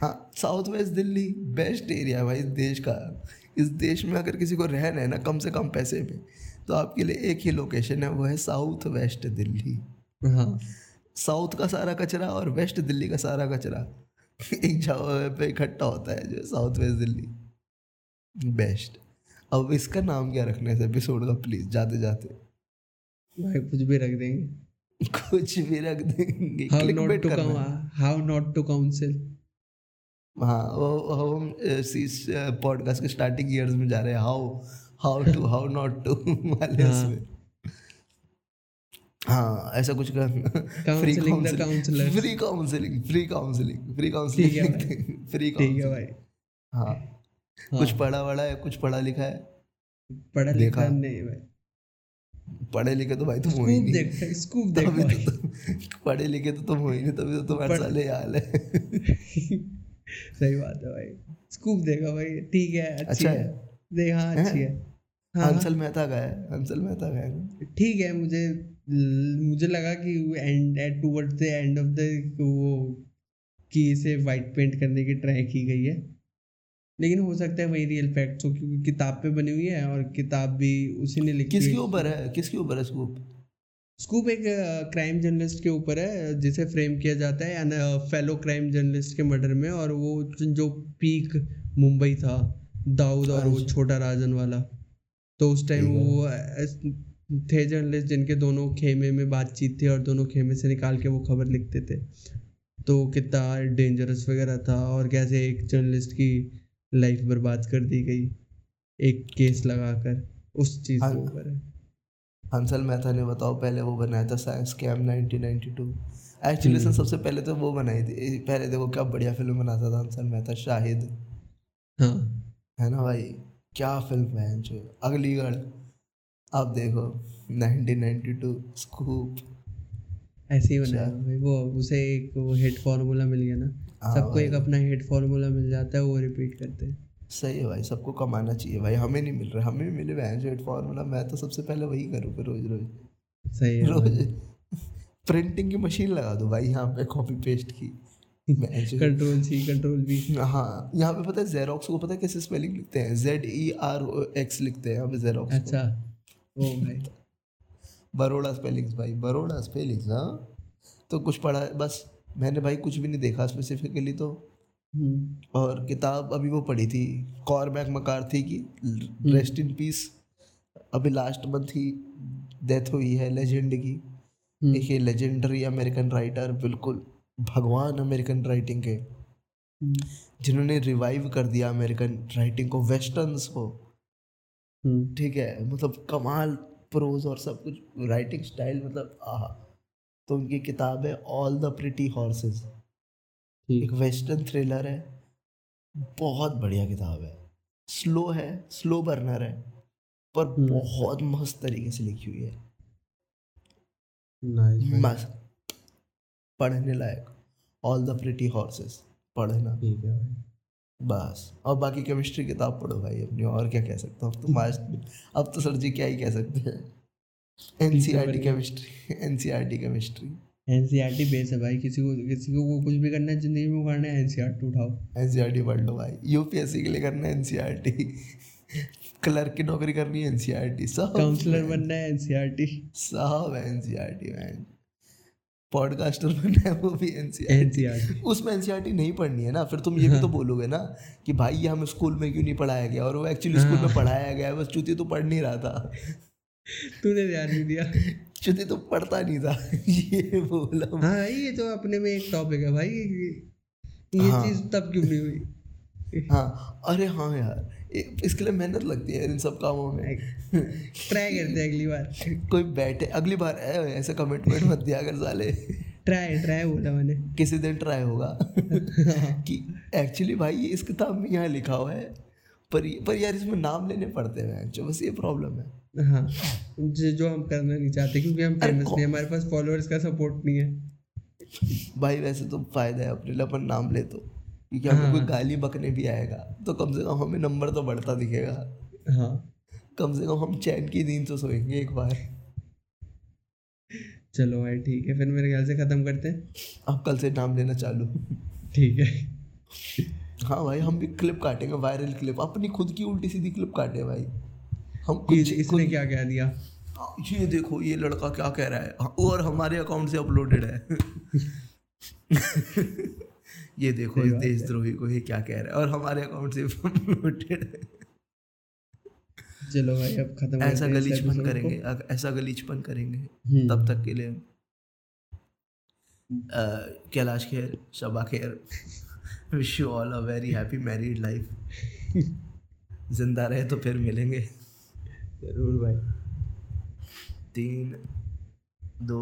हाँ south west Delhi best area है भाई इस देश का। इस देश में अगर किसी को रहना है ना कम से कम पैसे में तो आपके लिए एक ही लोकेशन है वो है साउथ वेस्ट दिल्ली हाँ। साउथ का सारा कचरा और वेस्ट दिल्ली का सारा कचरा [LAUGHS] एक जगह पे इकट्ठा होता है जो साउथ वेस्ट दिल्ली बेस्ट अब इसका नाम क्या रखना है एपिसोड का प्लीज़ जाते जाते। भाई कुछ भी रख देंगे। [LAUGHS] कुछ भी रख देंगे। How not to how not to counsel हाँ वो हम पॉडकास्ट के स्टार्टिंग ईयर्स में जा रहे हैं। How how to how not to वाले हाँ। उसमें हाँ ऐसा कुछ करना Counselling the counselors. Free counselling free counselling free counselling free ठीक है भाई। [LAUGHS] कुछ पढ़ा वढ़ा है कुछ पढ़ा लिखा है? पढ़ा लिखा नहीं भाई। पढ़े लिखे तो भाई तुम हो ही स्कूप नहीं। देख स्कूप देख तो पढ़े लिखे तो तुम हो ही नहीं तभी तो तुम्हारे साले हाल है। [LAUGHS] सही बात है भाई। स्कूप देखा भाई ठीक है अच्छी अच्छा है। है? देख हाँ अच्छी है। हाँ हंसल मेहता का है हंसल मेहता का है। ठीक है मुझे मुझे लगा कि and at towards the end of the वो कि इसे वाइट पेंट करने की ट्राई की गई है। लेकिन हो सकता है वही रियल फैक्ट्स हो क्योंकि किताब पे बनी हुई है और किताब भी उसी ने लिखी किसके ऊपर है? किसके ऊपर है स्कूप स्कूप एक क्राइम जर्नलिस्ट के ऊपर है जिसे फ्रेम किया जाता है फेलो क्राइम जर्नलिस्ट के मर्डर में और वो जो पीक मुंबई था दाऊद और वो अच्छा। छोटा राजन वाला तो उस टाइम वो थे जर्नलिस्ट जिनके दोनों खेमे में बातचीत थी और दोनों खेमे से निकाल के वो खबर लिखते थे तो कितना डेंजरस वगैरह था और कैसे एक जर्नलिस्ट की लाइफ बर्बाद कर दी गई एक केस लगाकर उस चीज़ के हाँ। ऊपर है हंसल मेहता ने बताओ पहले वो बनाया था साइंस कैम 1992 एक्चुअली हम्म। सर सबसे पहले तो वो बनाई थी पहले देखो क्या बढ़िया फ़िल्म बनाता था हंसल मेहता शाहिद। हाँ। है ना भाई? क्या फ़िल्म है जो अगलीगढ़ आप देखो 1992 स्कूप ऐसे ही बनाया अच्छा। भाई वो उसे एक वो हिट फार्मूला मिल गया ना। हाँ सबको एक अपना हिट फार्मूला मिल जाता है वो रिपीट करते हैं। सही है भाई सबको कमाना चाहिए भाई हमें नहीं मिल रहा हमें भी मिले वैन फॉर्मूला मैं तो सबसे पहले वही करूँ फिर रोज रोज। सही है रोज। प्रिंटिंग की मशीन लगा दो भाई यहाँ पे कॉपी पेस्ट की। कंट्रोल सी कंट्रोल बी हाँ यहाँ पे पता है जेरोक्स को पता है कैसे स्पेलिंग लिखते हैं? जेड ई आर एक्स लिखते हैं यहाँ पे जेरोक्स अच्छा ओ भाई। बरोड़ा स्पेलिंग्स भाई बरोड़ा स्पेलिंग्स हाँ। तो कुछ पढ़ा बस मैंने भाई कुछ भी नहीं देखा स्पेसिफिकली तो। और किताब अभी वो पढ़ी थी कॉरमैक मकार्थी की रेस्ट इन पीस अभी लास्ट मंथ ही डेथ हुई है लेजेंड की। हम्म, एक ये लेजेंडरी अमेरिकन राइटर बिल्कुल भगवान अमेरिकन राइटिंग के। हम्म, जिन्होंने रिवाइव कर दिया अमेरिकन राइटिंग को वेस्टर्न्स को। हम्म, ठीक है मतलब कमाल प्रोज और सब कुछ राइटिंग स्टाइल मतलब आहा। तो उनकी किताब है ऑल द प्रिटी हॉर्सेस एक वेस्टर्न थ्रिलर है। बहुत बढ़िया किताब है। स्लो है स्लो बर्नर है पर हम्म। बहुत मस्त तरीके से लिखी हुई है। नाइस मस्त। पढ़ने लायक। ऑल द प्रिटी हॉर्सेस पढ़ना। ठीक है भाई। बस। और बाकी केमिस्ट्री किताब पढ़ो भाई अपनी। और क्या कह सकता हूँ? तुम आज अब तो [LAUGHS] सर जी क्या ही कह सकते हैं। N C R T chemistry N C R T chemistry NCERT base है भाई किसी को किसी को वो कुछ भी करना है ज़िंदगी में करना है एनसीईआरटी उठाओ एन सी आर टी पढ़ लो भाई यूपीएससी के लिए करना है N C R T clerk की नौकरी करनी है एन सी आर टी सब काउंसलर बनना है एनसीईआरटी सब N C R T man podcaster बनना है वो भी एन सी आर एनसीईआरटी उसमें एनसीईआरटी नहीं पढ़नी है ना फिर तुम ये भी तो हाँ। बोलोगे ना कि भाई ये हमें स्कूल में क्यों नहीं पढ़ाया गया और वो एक्चुअली स्कूल में हाँ। पढ़ाया गया है बस चूती तो पढ़ नहीं रहा था तूने ध्यान नहीं दिया। चूती तो पढ़ता नहीं था। [LAUGHS] ये बोला। हाँ ये तो अपने में एक टॉपिक है भाई। ये हाँ। चीज़ तब क्यों नहीं हुई? हाँ। अरे हाँ यार। इसके लिए मेहनत लगती है इन सब कामों में। ट्राई करते हैं अगली बार। कोई बैठे अगली बार ऐसे कमिटमेंट मत दिया अगर साले। ट्राई ट्राई बोला मैंने। किसी दिन ट्राई होगा। [LAUGHS] कि एक्चुअली भाई ये इस किताब में यहाँ लिखा हुआ है पर पर यार इसमें नाम लेने पड़ते हैं जो बस ये प्रॉब्लम है। हाँ। जो जो हम करना नहीं चाहते क्योंकि हम फ़ेमस नहीं हमारे पास फॉलोअर्स का सपोर्ट नहीं है। भाई वैसे तो फ़ायदा है अपने लिए अपन नाम ले तो। क्योंकि हमें हाँ। कोई गाली बकने भी आएगा तो कम से कम हमें नंबर तो बढ़ता दिखेगा। हाँ। कम से कम हम चैन की नींद तो सोएँगे एक बार। चलो भाई ठीक है फिर मेरे ख्याल से ख़त्म करते हैं। अब कल से नाम लेना चालू। ठीक है। हाँ भाई हम भी क्लिप काटेंगे वायरल क्लिप अपनी खुद की उल्टी सीधी क्लिप काटे भाई। हम इस, कुछ इसने क्या कह दिया? ये देखो ये लड़का क्या कह रहा है? और हमारे अकाउंट से अपलोडेड है। [LAUGHS] ये देखो इस देशद्रोही को ये क्या कह रहा है? और हमारे अकाउंट से अपलोडेड है। चलो भाई अब खत्म ऐसा हैं इस गलीचपन करेंगे ऐसा गलीचपन करेंगे। हम्म, तब तक के लिए। Kailash Kher Shaba Kher wish you all a very happy married life ज़िंदा रहे तो फिर मिलेंगे। ज़रूर भाई। तीन दो